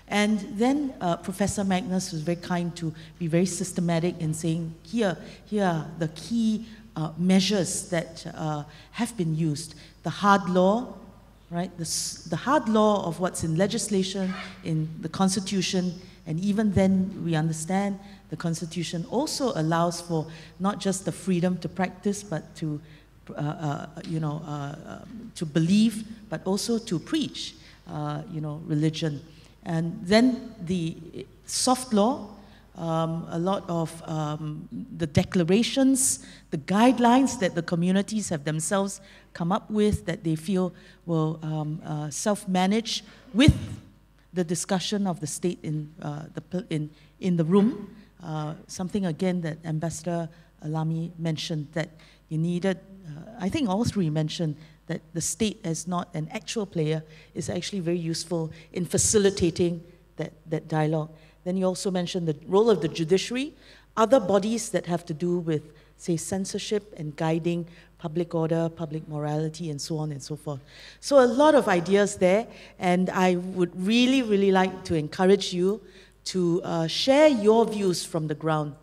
And then uh, Professor Magnus was very kind to be very systematic in saying, here, here are the key uh, measures that uh, have been used. The hard law, right? The, the hard law of what's in legislation, in the Constitution, and even then we understand the Constitution also allows for not just the freedom to practice, but to, uh, uh, you know, uh, um, to believe, but also to preach, you know, religion. And then the soft law, um, a lot of um, the declarations, the guidelines that the communities have themselves come up with that they feel will um, uh, self-manage with the discussion of the state in, uh, the, in, in the room. Uh, something again that Ambassador Alami mentioned that you needed, uh, I think all three mentioned that the state as not an actual player is actually very useful in facilitating that, that dialogue. Then you also mentioned the role of the judiciary, other bodies that have to do with, say, censorship and guiding public order, public morality, and so on and so forth. So a lot of ideas there, and I would really, really like to encourage you to uh, share your views from the ground,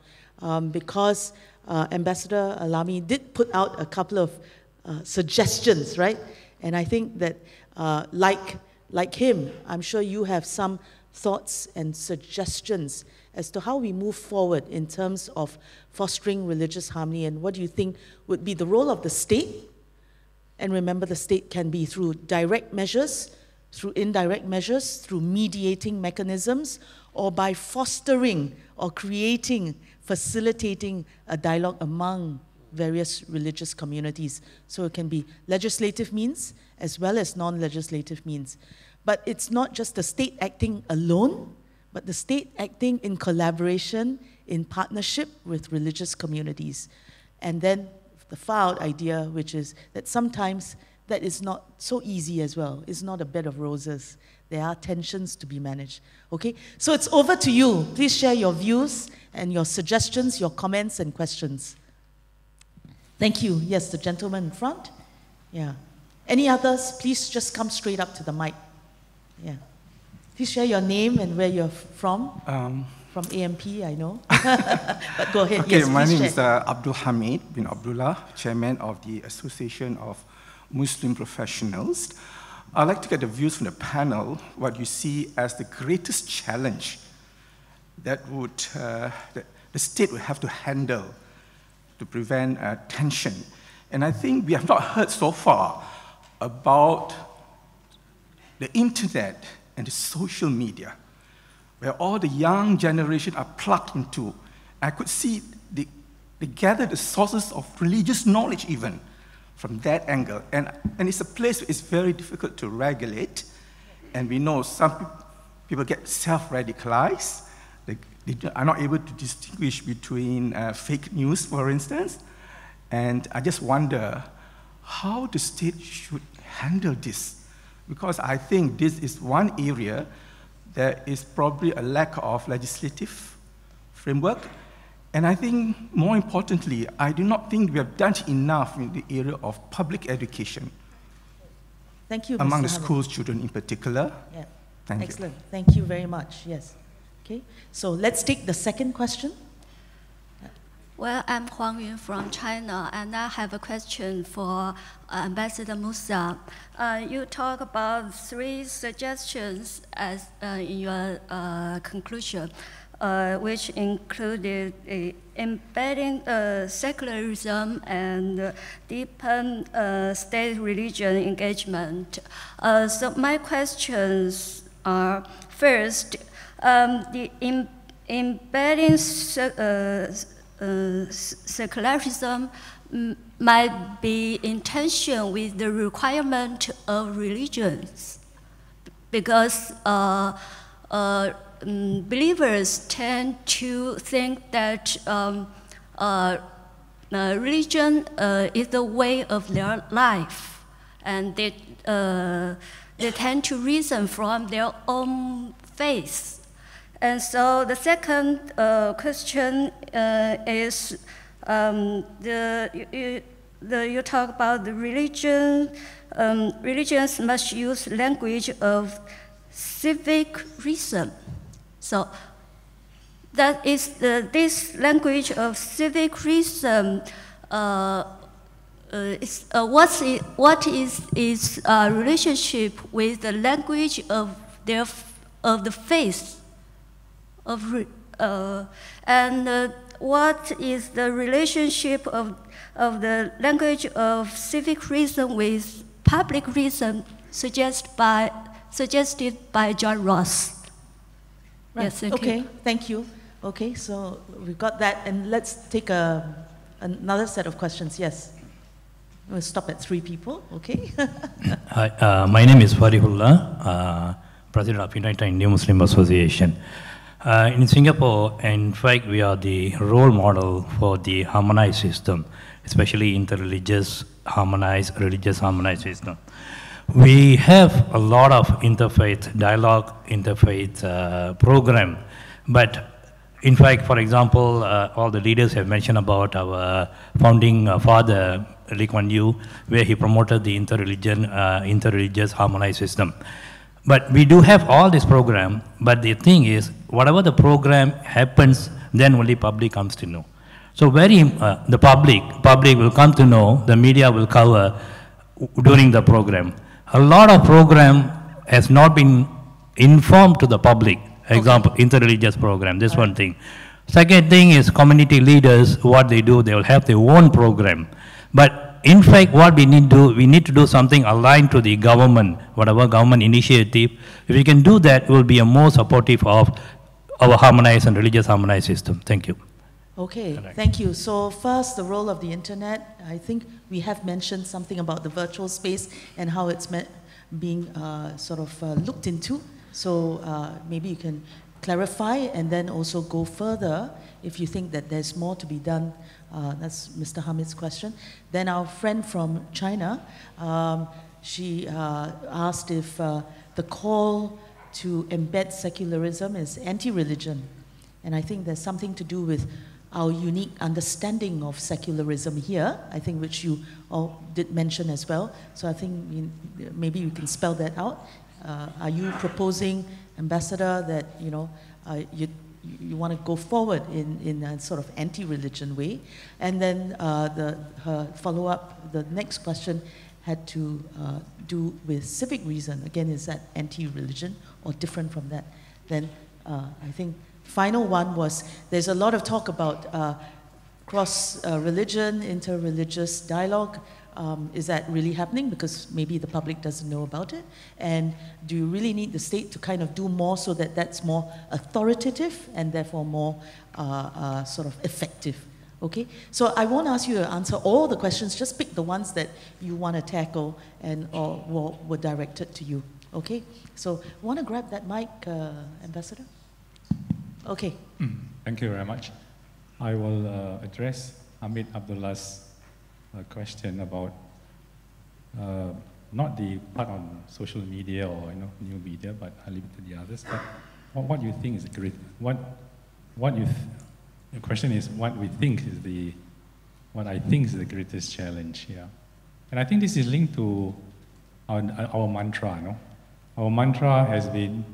um, because uh, Ambassador Alami did put out a couple of uh, suggestions, right? And I think that, uh, like, like him, I'm sure you have some thoughts and suggestions as to how we move forward in terms of fostering religious harmony and what do you think would be the role of the state? And remember, the state can be through direct measures, through indirect measures, through mediating mechanisms, or by fostering or creating, facilitating a dialogue among various religious communities. So it can be legislative means as well as non legislative means. But it's not just the state acting alone, but the state acting in collaboration, in partnership with religious communities. And then the far idea, which is that sometimes that is not so easy as well. It's not a bed of roses. There are tensions to be managed. Okay? So it's over to you. Please share your views and your suggestions, your comments, and questions. Thank you. Yes, the gentleman in front. Yeah. Any others? Please just come straight up to the mic. Yeah. Please share your name and where you're from. Um, from AMP, I know. but go ahead. Okay, yes, my name share. is uh, Abdul Hamid bin Abdullah, chairman of the Association of Muslim Professionals. I'd like to get the views from the panel, what you see as the greatest challenge that would, uh, that the state would have to handle to prevent uh, tension. And I think we have not heard so far about the internet and the social media, where all the young generation are plugged into. I could see they, they gather the sources of religious knowledge even from that angle. And, and it's a place where it's very difficult to regulate. And we know some people get self-radicalized. They are not able to distinguish between uh, fake news, for instance. And I just wonder how the state should handle this. Because I think this is one area there is probably a lack of legislative framework. And I think more importantly, I do not think we have done enough in the area of public education. Thank you, Among Mr. the school children in particular. Yeah. Thank you. Excellent. Thank you very much. Yes. Okay. So let's take the second question. Well, I'm Huang Yun from China, and I have a question for uh, Ambassador Musa. Uh, you talk about three suggestions as uh, in your uh, conclusion, uh, which included embedding uh, secularism and deepen state religion engagement. So my questions are first, um, the em- embedding uh, uh, secularism might be in tension with the requirement of religions because uh, uh, believers tend to think that um, uh, uh, religion uh, is the way of their life, and they, uh, they tend to reason from their own faith. And so the second uh, question uh, is um, the, you, the, you talk about the religion. Um, religions must use language of civic reason. So that is the, this language of civic reason. Uh, uh, is, uh, what's it, what is its uh, relationship with the language of their of the faith of uh, and uh, what is the relationship of of the language of civic reason with public reason suggested by suggested by John Rawls? Yes, thank okay. you. Thank you. Okay. So we've got that, and let's take a another set of questions. Yes. We'll stop at three people. Okay. Hi, uh, my name is Farihullah, uh, President of United Indian Muslim Association. Uh, in Singapore, in fact, we are the role model for the harmonized system, especially interreligious harmonized, religious harmonized system. We have a lot of interfaith dialogue, interfaith uh, program, but in fact, for example, uh, all the leaders have mentioned about our founding uh, father, Lee Kuan Yew, where he promoted the interreligion, uh, interreligious harmonized system. But we do have all this program, but the thing is, whatever the program happens, then only public comes to know. So very, uh, the public, public will come to know, the media will cover during the program. A lot of program has not been informed to the public. Example, interreligious program, this one thing. Second thing is community leaders, what they do, they will have their own program. But in fact, what we need to do, we need to do something aligned to the government, whatever government initiative. If we can do that, we'll be a more supportive of our harmonized and religious harmonized system. Thank you. Okay, thank you. So first, the role of the internet. I think we have mentioned something about the virtual space and how it's me- being uh, sort of uh, looked into. So uh, maybe you can clarify and then also go further if you think that there's more to be done. Uh, that's Mr. Hamid's question. Then our friend from China, um, she uh, asked if uh, the call to embed secularism is anti-religion. And I think there's something to do with our unique understanding of secularism here, I think, which you all did mention as well. So I think maybe you can spell that out. Uh, are you proposing, Ambassador, that you know uh, you you want to go forward in, in a sort of anti-religion way? And then uh, the her follow-up, the next question had to uh, do with civic reason. Again, is that anti-religion or different from that? Then uh, I think final one was there's a lot of talk about uh, cross uh, inter-religious dialogue. Um, is that really happening? Because maybe the public doesn't know about it. And do you really need the state to kind of do more so that that's more authoritative and therefore more uh, uh, sort of effective? Okay, so I won't ask you to answer all the questions. Just pick the ones that you want to tackle and or were, directed to you. Okay, so want to grab that mic, uh, Ambassador? Okay. Thank you very much. I will uh, address Hamid Abdullah's uh, question about uh, not the part on social media or you know new media, but to the others. But what, what you think is the great? What what you? Th- the question is what we think is the what I think is the greatest challenge. Yeah, and I think this is linked to our, our mantra. No, our mantra has been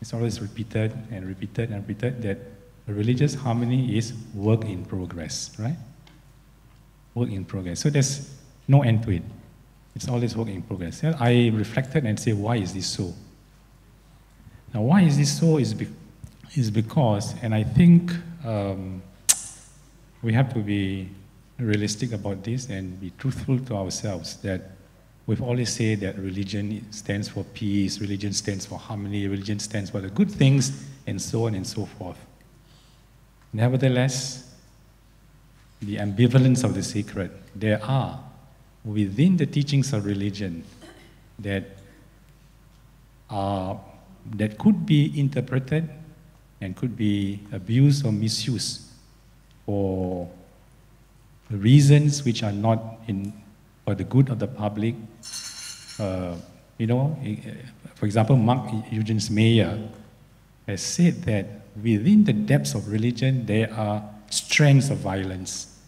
it's always repeated and repeated and repeated that religious harmony is work in progress, right? Work in progress. So there's no end to it. It's always work in progress. I reflected and say, why is this so? Now, why is this so? Is, be- is because, and I think um, we have to be realistic about this and be truthful to ourselves that we've always said that religion stands for peace, religion stands for harmony, religion stands for the good things, and so on and so forth. Nevertheless, the ambivalence of the sacred, there are within the teachings of religion that are that could be interpreted and could be abused or misused for reasons which are not in for the good of the public. Uh, you know, for example, Mark Eugene Meyer has said that within the depths of religion there are strands of violence.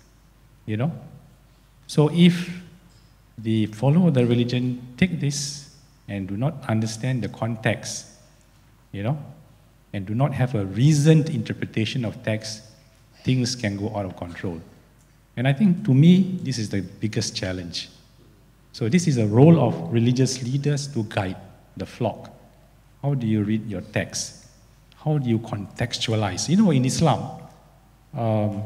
You know, so if the follower of the religion take this and do not understand the context, you know, and do not have a reasoned interpretation of text, things can go out of control. And I think to me, this is the biggest challenge. So, this is a role of religious leaders to guide the flock. How do you read your text? How do you contextualize? You know, in Islam, um,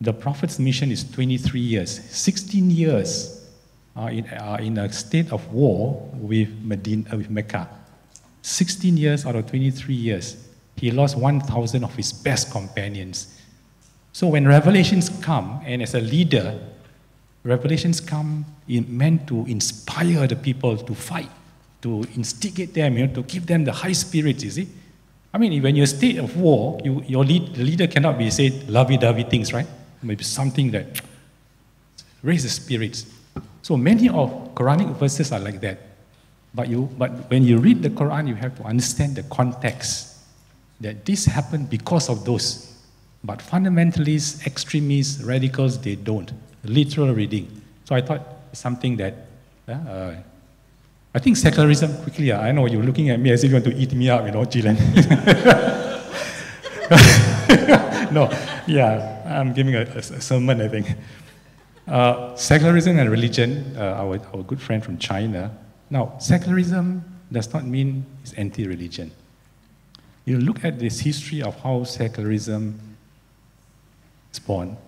the Prophet's mission is 23 years, 16 years uh, in, uh, in a state of war with, Medina, uh, with Mecca. 16 years out of 23 years, he lost 1,000 of his best companions. So when revelations come, and as a leader, revelations come in, meant to inspire the people to fight, to instigate them, you know, to give them the high spirits, you see. I mean, when you're a state of war, you, your lead, the leader cannot be said lovey-dovey things, right? Maybe something that raises spirits. So many of Quranic verses are like that. But, you, but when you read the Quran, you have to understand the context that this happened because of those. But fundamentalists, extremists, radicals, they don't. Literal reading. So I thought something that, uh, I think secularism, quickly, uh, I know you're looking at me as if you want to eat me up, you know, Jilan. no, yeah, I'm giving a, a sermon, I think. Uh, secularism and religion, uh, our, our good friend from China. Now, secularism does not mean it's anti religion. You look at this history of how secularism is born,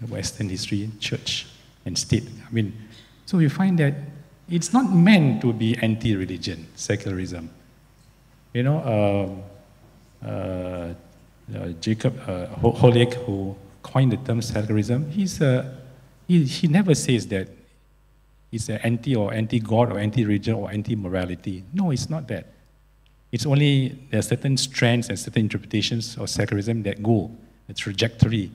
the Western history, church and state. I mean, so you find that it's not meant to be anti religion, secularism. You know, uh, uh, uh, Jacob uh, who coined the term secularism, he's he, he never says that it's an anti or anti-God or anti-religion or anti-morality. No, it's not that. It's only there are certain strands and certain interpretations of secularism that go a trajectory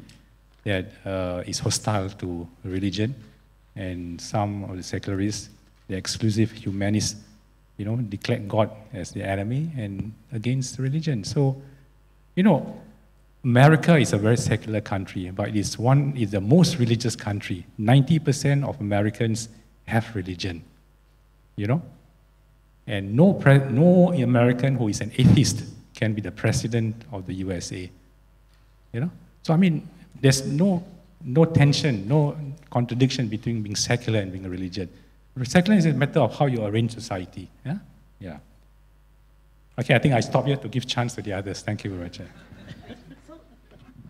that uh, is hostile to religion, and some of the secularists, the exclusive humanists, you know, declared God as the enemy and against religion. So, you know, America is a very secular country, but it's one is the most religious country. 90% of Americans have religion. You know? And no, pre- no American who is an atheist can be the president of the USA. You know? So I mean, there's no no tension, no contradiction between being secular and being a religion. Secular is a matter of how you arrange society. Yeah? Yeah. Okay, I think I stop here to give chance to the others. Thank you very So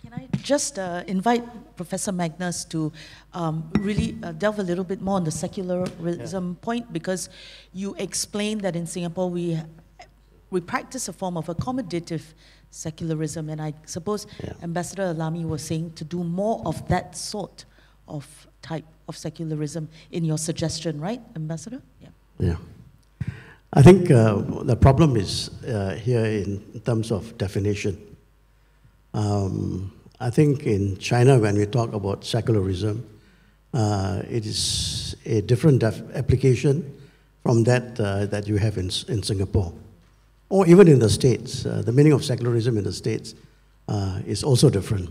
can I just uh, invite Professor Magnus to um, really uh, delve a little bit more on the secularism yeah. point because you explained that in Singapore we, we practice a form of accommodative secularism, and I suppose yeah. Ambassador Alami was saying to do more of that sort of type of secularism in your suggestion, right, Ambassador? Yeah. Yeah. I think uh, the problem is uh, here in terms of definition. Um, I think in China, when we talk about secularism, uh, it is a different application from that uh, that you have in, in Singapore. Or even in the States, uh, the meaning of secularism in the States uh, is also different.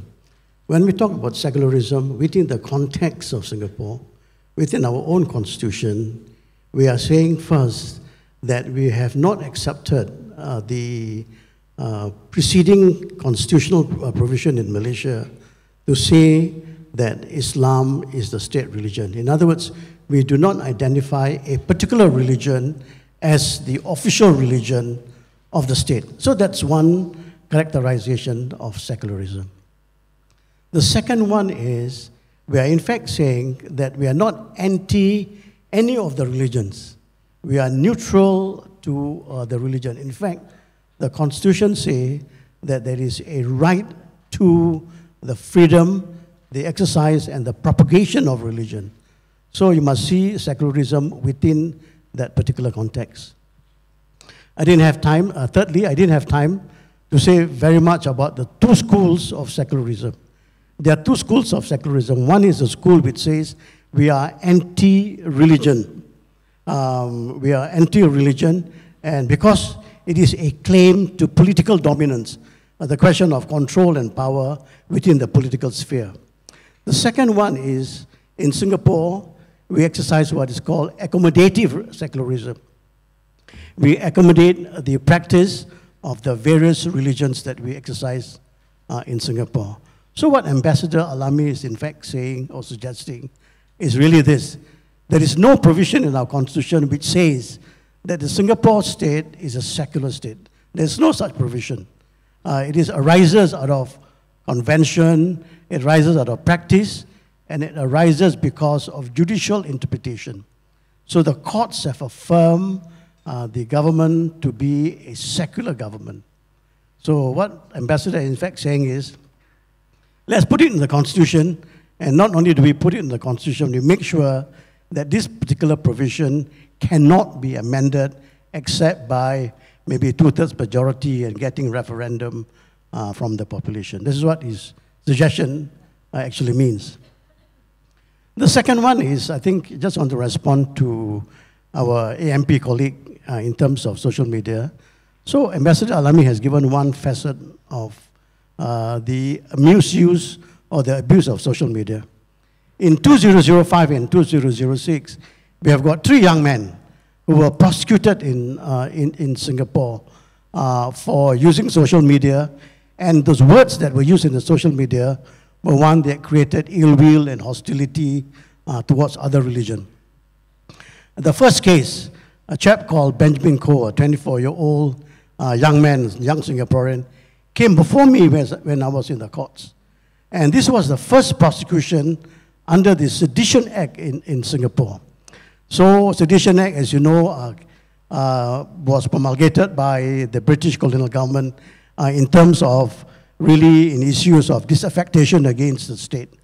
When we talk about secularism within the context of Singapore, within our own constitution, we are saying first that we have not accepted uh, the uh, preceding constitutional uh, provision in Malaysia to say that Islam is the state religion. In other words, we do not identify a particular religion as the official religion of the state. So that's one characterization of secularism. The second one is we are in fact saying that we are not anti any of the religions. We are neutral to uh, the religion. In fact, the Constitution say that there is a right to the freedom, the exercise, and the propagation of religion. So you must see secularism within that particular context. I didn't have time. Uh, thirdly, I didn't have time to say very much about the two schools of secularism. There are two schools of secularism. One is a school which says we are anti religion. Um, we are anti religion, and because it is a claim to political dominance, uh, the question of control and power within the political sphere. The second one is in Singapore, we exercise what is called accommodative secularism. We accommodate the practice of the various religions that we exercise uh, in Singapore. So, what Ambassador Alami is in fact saying or suggesting is really this there is no provision in our constitution which says that the Singapore state is a secular state. There's no such provision. Uh, it is, arises out of convention, it arises out of practice, and it arises because of judicial interpretation. So the courts have affirmed uh, the government to be a secular government. So what Ambassador is in fact saying is, let's put it in the Constitution, and not only do we put it in the Constitution, we make sure that this particular provision cannot be amended except by maybe two-thirds majority and getting referendum uh, from the population. This is what his suggestion uh, actually means. The second one is, I think, just want to respond to our AMP colleague uh, in terms of social media. So Ambassador Alami has given one facet of uh, the misuse or the abuse of social media. In 2005 and 2006, we have got three young men who were prosecuted in, uh, in, in Singapore uh, for using social media. And those words that were used in the social media were one that created ill will and hostility uh, towards other religion. The first case, a chap called Benjamin Koh, a 24-year-old uh, young man, young Singaporean, came before me when I was in the courts. And this was the first prosecution under the Sedition Act in, in Singapore. So, Sedition Act, as you know, uh, uh, was promulgated by the British colonial government uh, in terms of really in issues of disaffection against the state.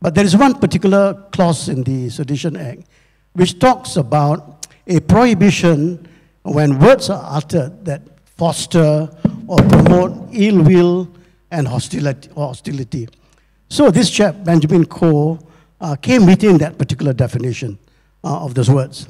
But there is one particular clause in the Sedition Act which talks about a prohibition when words are uttered that foster or promote ill will and hostility. hostility. So this chap, Benjamin Koh, uh, came within that particular definition uh, of those words.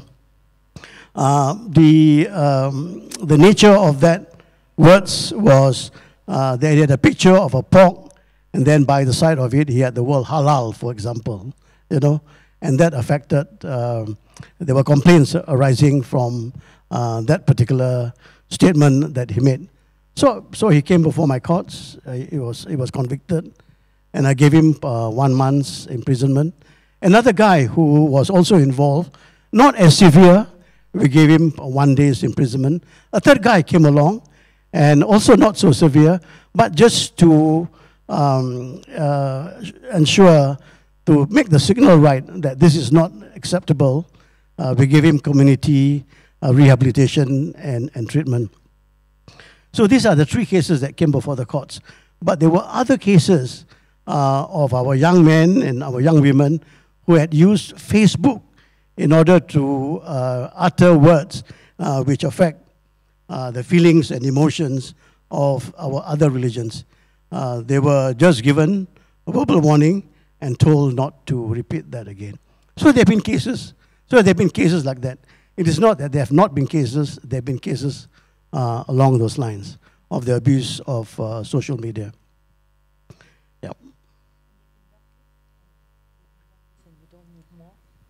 Uh, the, um, the nature of that words was uh, they had a picture of a pork, and then by the side of it, he had the word halal, for example, you know, and that affected, um, there were complaints arising from uh, that particular statement that he made. So, so he came before my courts, uh, he, was, he was convicted, and I gave him uh, one month's imprisonment. Another guy who was also involved, not as severe, we gave him one day's imprisonment. A third guy came along, and also not so severe, but just to um, uh, ensure, to make the signal right that this is not acceptable, uh, we gave him community uh, rehabilitation and, and treatment. So these are the three cases that came before the courts. But there were other cases uh, of our young men and our young women who had used Facebook in order to uh, utter words uh, which affect uh, the feelings and emotions of our other religions. uh, they were just given a verbal warning and told not to repeat that again. So there have been cases. So there have been cases like that. It is not that there have not been cases. There have been cases uh, along those lines of the abuse of uh, social media. Yeah.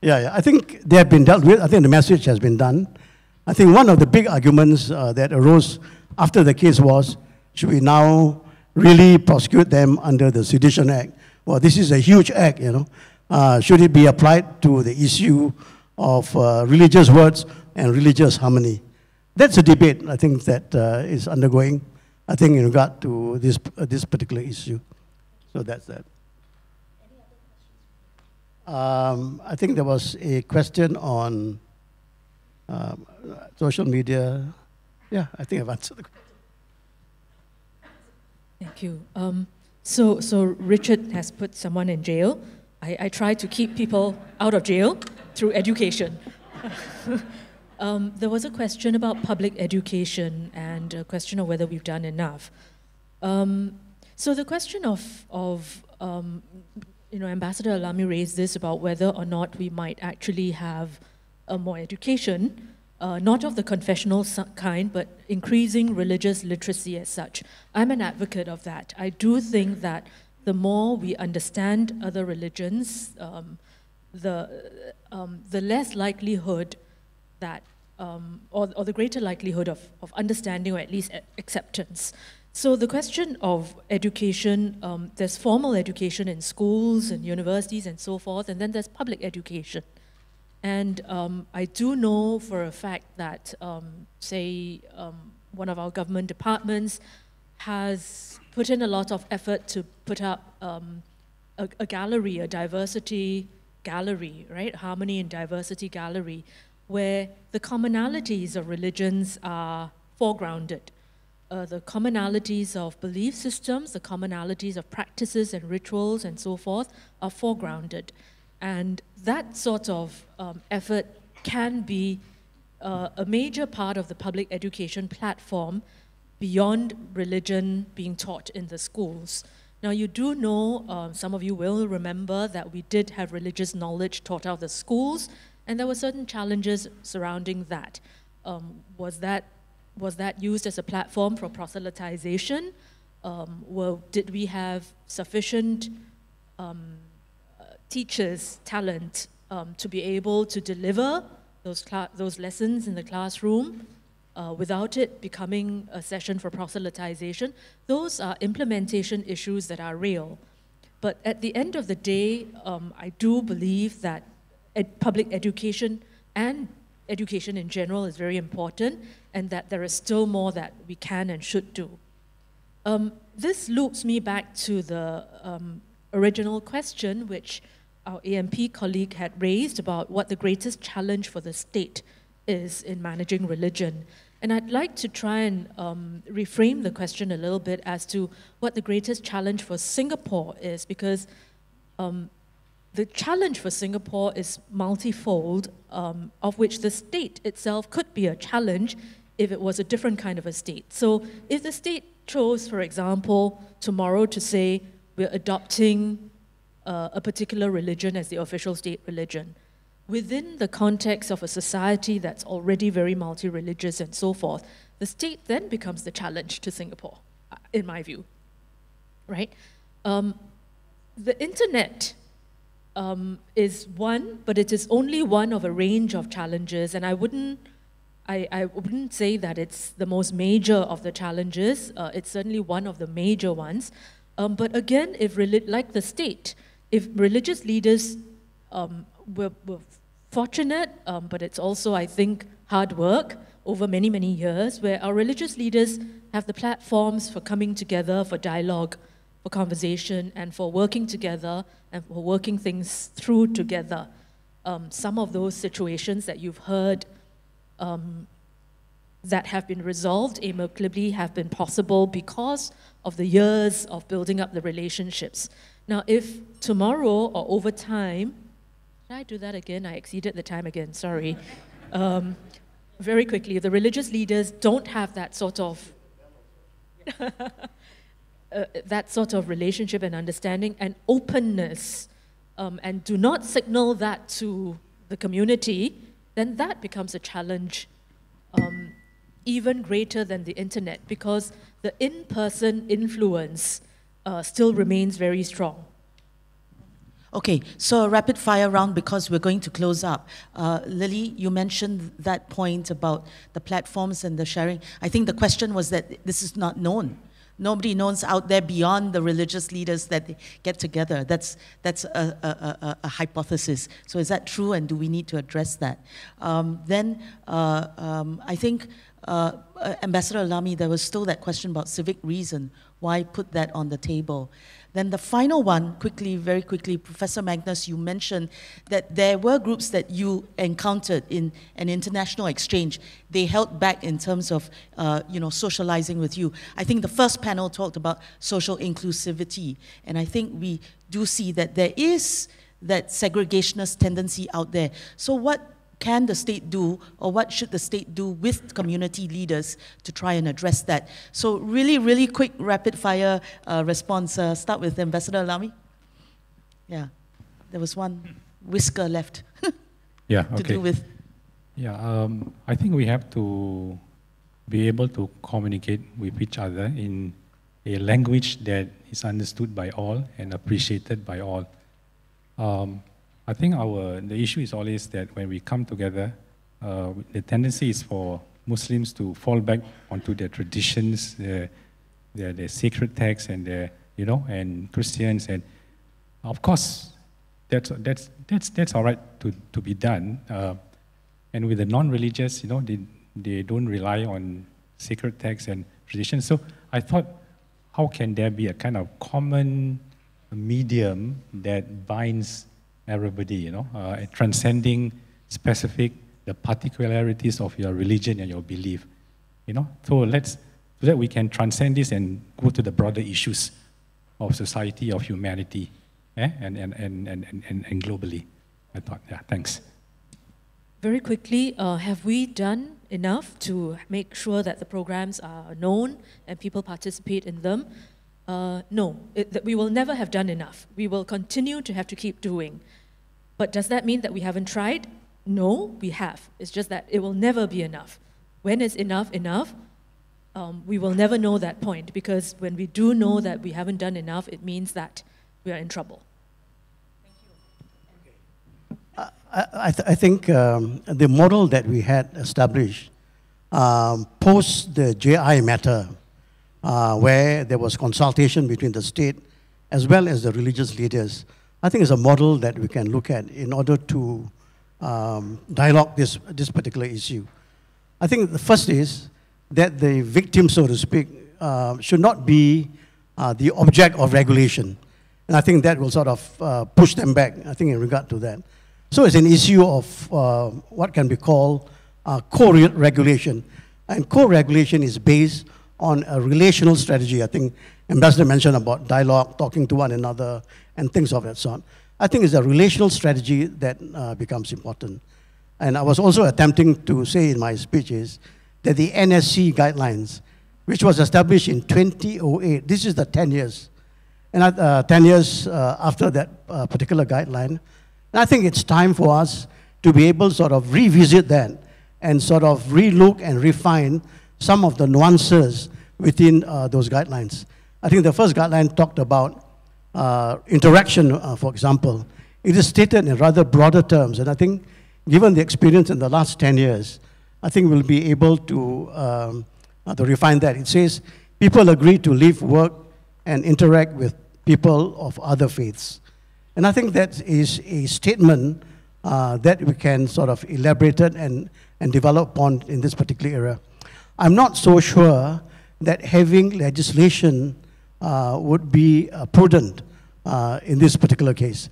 Yeah. I think they have been dealt with. I think the message has been done. I think one of the big arguments uh, that arose after the case was, should we now really prosecute them under the Sedition Act? Well, this is a huge act, you know. Uh, should it be applied to the issue of uh, religious words and religious harmony? That's a debate, I think, that uh, is undergoing, I think, in regard to this, uh, this particular issue. So that's that. Um, I think there was a question on um, social media. Yeah, I think I've answered the question. Thank you. Um, so, so Richard has put someone in jail. I, I try to keep people out of jail through education. um, there was a question about public education and a question of whether we've done enough. Um, so the question of, of um, you know, Ambassador Alami raised this about whether or not we might actually have more education uh, not of the confessional kind, but increasing religious literacy as such. I'm an advocate of that. I do think that the more we understand other religions, um, the, um, the less likelihood that, um, or, or the greater likelihood of, of understanding or at least acceptance. So the question of education, um, there's formal education in schools and universities and so forth, and then there's public education. And um, I do know for a fact that, um, say, um, one of our government departments has put in a lot of effort to put up um, a, a, gallery, a diversity gallery, right? Harmony and diversity gallery, where the commonalities of religions are foregrounded. Uh, the commonalities of belief systems, the commonalities of practices and rituals and so forth are foregrounded. And that sort of um, effort can be uh, a major part of the public education platform beyond religion being taught in the schools. Now, you do know, uh, some of you will remember that we did have religious knowledge taught out of the schools, and there were certain challenges surrounding that. Um, was that. Was that used as a platform for proselytization? Um, well, did we have sufficient um, teachers' talent um, to be able to deliver those, those lessons in the classroom uh, without it becoming a session for proselytization. Those are implementation issues that are real. But at the end of the day, um, I do believe that ed public education and education in general is very important and that there is still more that we can and should do. Um, this loops me back to the um, original question, which our AMP colleague had raised about what the greatest challenge for the state is in managing religion. And I'd like to try and um, reframe the question a little bit as to what the greatest challenge for Singapore is, because um, the challenge for Singapore is multifold, um, of which the state itself could be a challenge if it was a different kind of a state. So if the state chose, for example, tomorrow to say we're adopting uh, a particular religion as the official state religion. Within the context of a society that's already very multi religious and so forth, the state then becomes the challenge to Singapore, uh, in my view. Right? Um, the internet um, is one, but it is only one of a range of challenges, and I wouldn't. I, I wouldn't say that it's the most major of the challenges. Uh, it's certainly one of the major ones. Um, but again, if like the state, if religious leaders um, were, were, fortunate, um, but it's also, I think, hard work over many, many years, where our religious leaders have the platforms for coming together, for dialogue, for conversation, and for working together and for working things through together. Um, some of those situations that you've heard um, that have been resolved amicably have been possible because of the years of building up the relationships. Now, if tomorrow or over time, did I do that again? I exceeded the time again, sorry. Um, very quickly, the religious leaders don't have that sort of uh, that sort of relationship and understanding and openness um, and do not signal that to the community, then that becomes a challenge um, even greater than the internet because the in person influence uh, still remains very strong. Okay, so a rapid fire round because we're going to close up. Uh, Lily, you mentioned that point about the platforms and the sharing. I think the question was that this is not known. Nobody knows out there beyond the religious leaders that they get together. That's, that's a, a, a, a hypothesis. So is that true and do we need to address that? Um, then uh, um, I think uh, uh Ambassador Alami, there was still that question about civic reason. Why put that on the table? Then the final one, quickly, very quickly, Professor Magnus, you mentioned that there were groups that you encountered in an international exchange. They held back in terms of, uh, you know, socializing with you. I think the first panel talked about social inclusivity, and I think we do see that there is that segregationist tendency out there. So what can the state do or what should the state do with community leaders to try and address that? So really, really quick rapid fire uh, response. Uh, start with Ambassador Alami. Yeah, there was one whisker left. yeah, okay. To do with. Yeah, um, I think we have to be able to communicate with each other in a language that is understood by all and appreciated by all. Um, I think our the issue is always that when we come together, uh, the tendency is for Muslims to fall back onto their traditions, their, their, their sacred texts, and their you know, and Christians, and of course, that's that's that's that's all right to to be done. Uh, and with the non-religious, you know, they they don't rely on sacred texts and traditions. So I thought, how can there be a kind of common medium that binds everybody, you know, uh, transcending specific, the particularities of your religion and your belief, you know. So let's, so that we can transcend this and go to the broader issues of society, of humanity, eh? and, and, and, and, and, and globally. I thought, yeah, thanks. Very quickly, uh, have we done enough to make sure that the programs are known and people participate in them? Uh, no, it, we will never have done enough. We will continue to have to keep doing. But does that mean that we haven't tried? No, we have. It's just that it will never be enough. When is enough enough? Um, we will never know that point because when we do know that we haven't done enough, it means that we are in trouble. I, I, th I think um, the model that we had established um, post the JI matter, uh, where there was consultation between the state as well as the religious leaders, I think it's a model that we can look at in order to um, dialogue this, this particular issue. I think the first is that the victim, so to speak, uh, should not be uh, the object of regulation. And I think that will sort of uh, push them back, I think, in regard to that. So it's an issue of uh, what can be called uh, co-regulation. And co-regulation is based on a relational strategy. I think Ambassador mentioned about dialogue, talking to one another, and things of that sort. I think it's a relational strategy that uh, becomes important. And I was also attempting to say in my speech is that the NSC guidelines, which was established in 2008, this is the 10 years, and uh, 10 years uh, after that uh, particular guideline, and I think it's time for us to be able to sort of revisit that and sort of relook and refine some of the nuances within uh, those guidelines. I think the first guideline talked about uh, interaction, uh, for example, it is stated in rather broader terms. And I think, given the experience in the last 10 years, I think we'll be able to, um, uh, to refine that. It says people agree to live, work, and interact with people of other faiths. And I think that is a statement uh, that we can sort of elaborate and, and develop upon in this particular era. I'm not so sure that having legislation would be uh, prudent uh, in this particular case.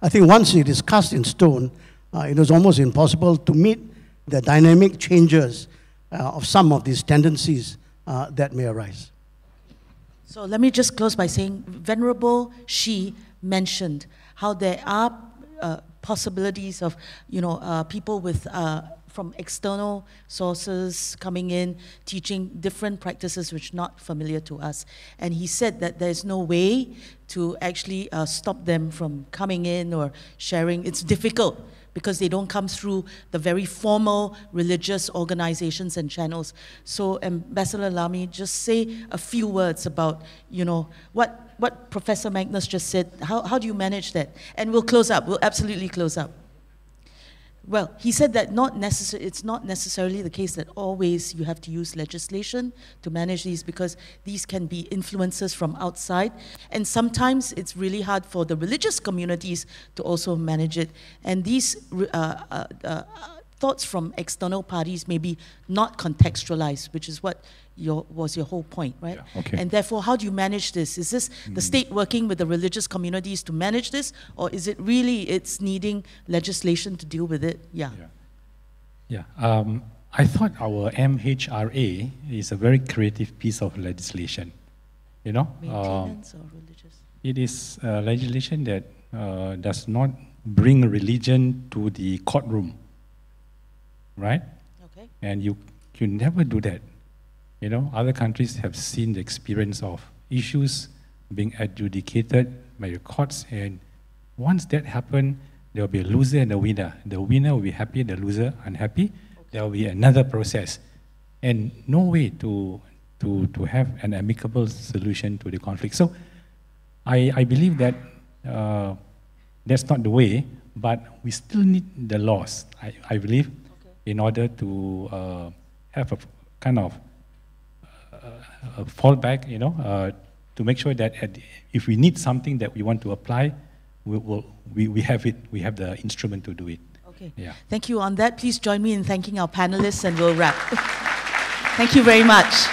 I think once it is cast in stone, uh, it is almost impossible to meet the dynamic changes uh, of some of these tendencies uh, that may arise. So let me just close by saying Venerable Shi mentioned how there are possibilities of you know, people with from external sources coming in, teaching different practices which are not familiar to us. And he said that there's no way to actually uh, stop them from coming in or sharing. It's difficult because they don't come through the very formal religious organizations and channels. So Ambassador Alami, just say a few words about, you know, what, what Professor Magnus just said. How, how do you manage that? And we'll close up. We'll absolutely close up. Well, he said that not necessar- it's not necessarily the case that always you have to use legislation to manage these because these can be influences from outside. And sometimes it's really hard for the religious communities to also manage it. And these uh, uh, uh, thoughts from external parties may be not contextualized, which is what your, was your whole point, right? Yeah, okay. And therefore, how do you manage this? Is this the state working with the religious communities to manage this, or is it really it's needing legislation to deal with it? Yeah. Yeah. Yeah. Um, I thought our MHRA is a very creative piece of legislation. You know, um, Maintenance or religious? it is uh, legislation that uh, does not bring religion to the courtroom, right? Okay. And you you never do that. You know, other countries have seen the experience of issues being adjudicated by the courts, and once that happens, there will be a loser and a winner. The winner will be happy, the loser unhappy. There will be another process, and no way to to to have an amicable solution to the conflict. So, I I believe that uh, that's not the way, but we still need the laws. I I believe, in order to uh, have a kind of uh, fallback, you know, uh, to make sure that at, if we need something that we want to apply, we, will, we, we have it, we have the instrument to do it. Okay. Yeah. Thank you on that. Please join me in thanking our panelists and we'll wrap. Thank you very much.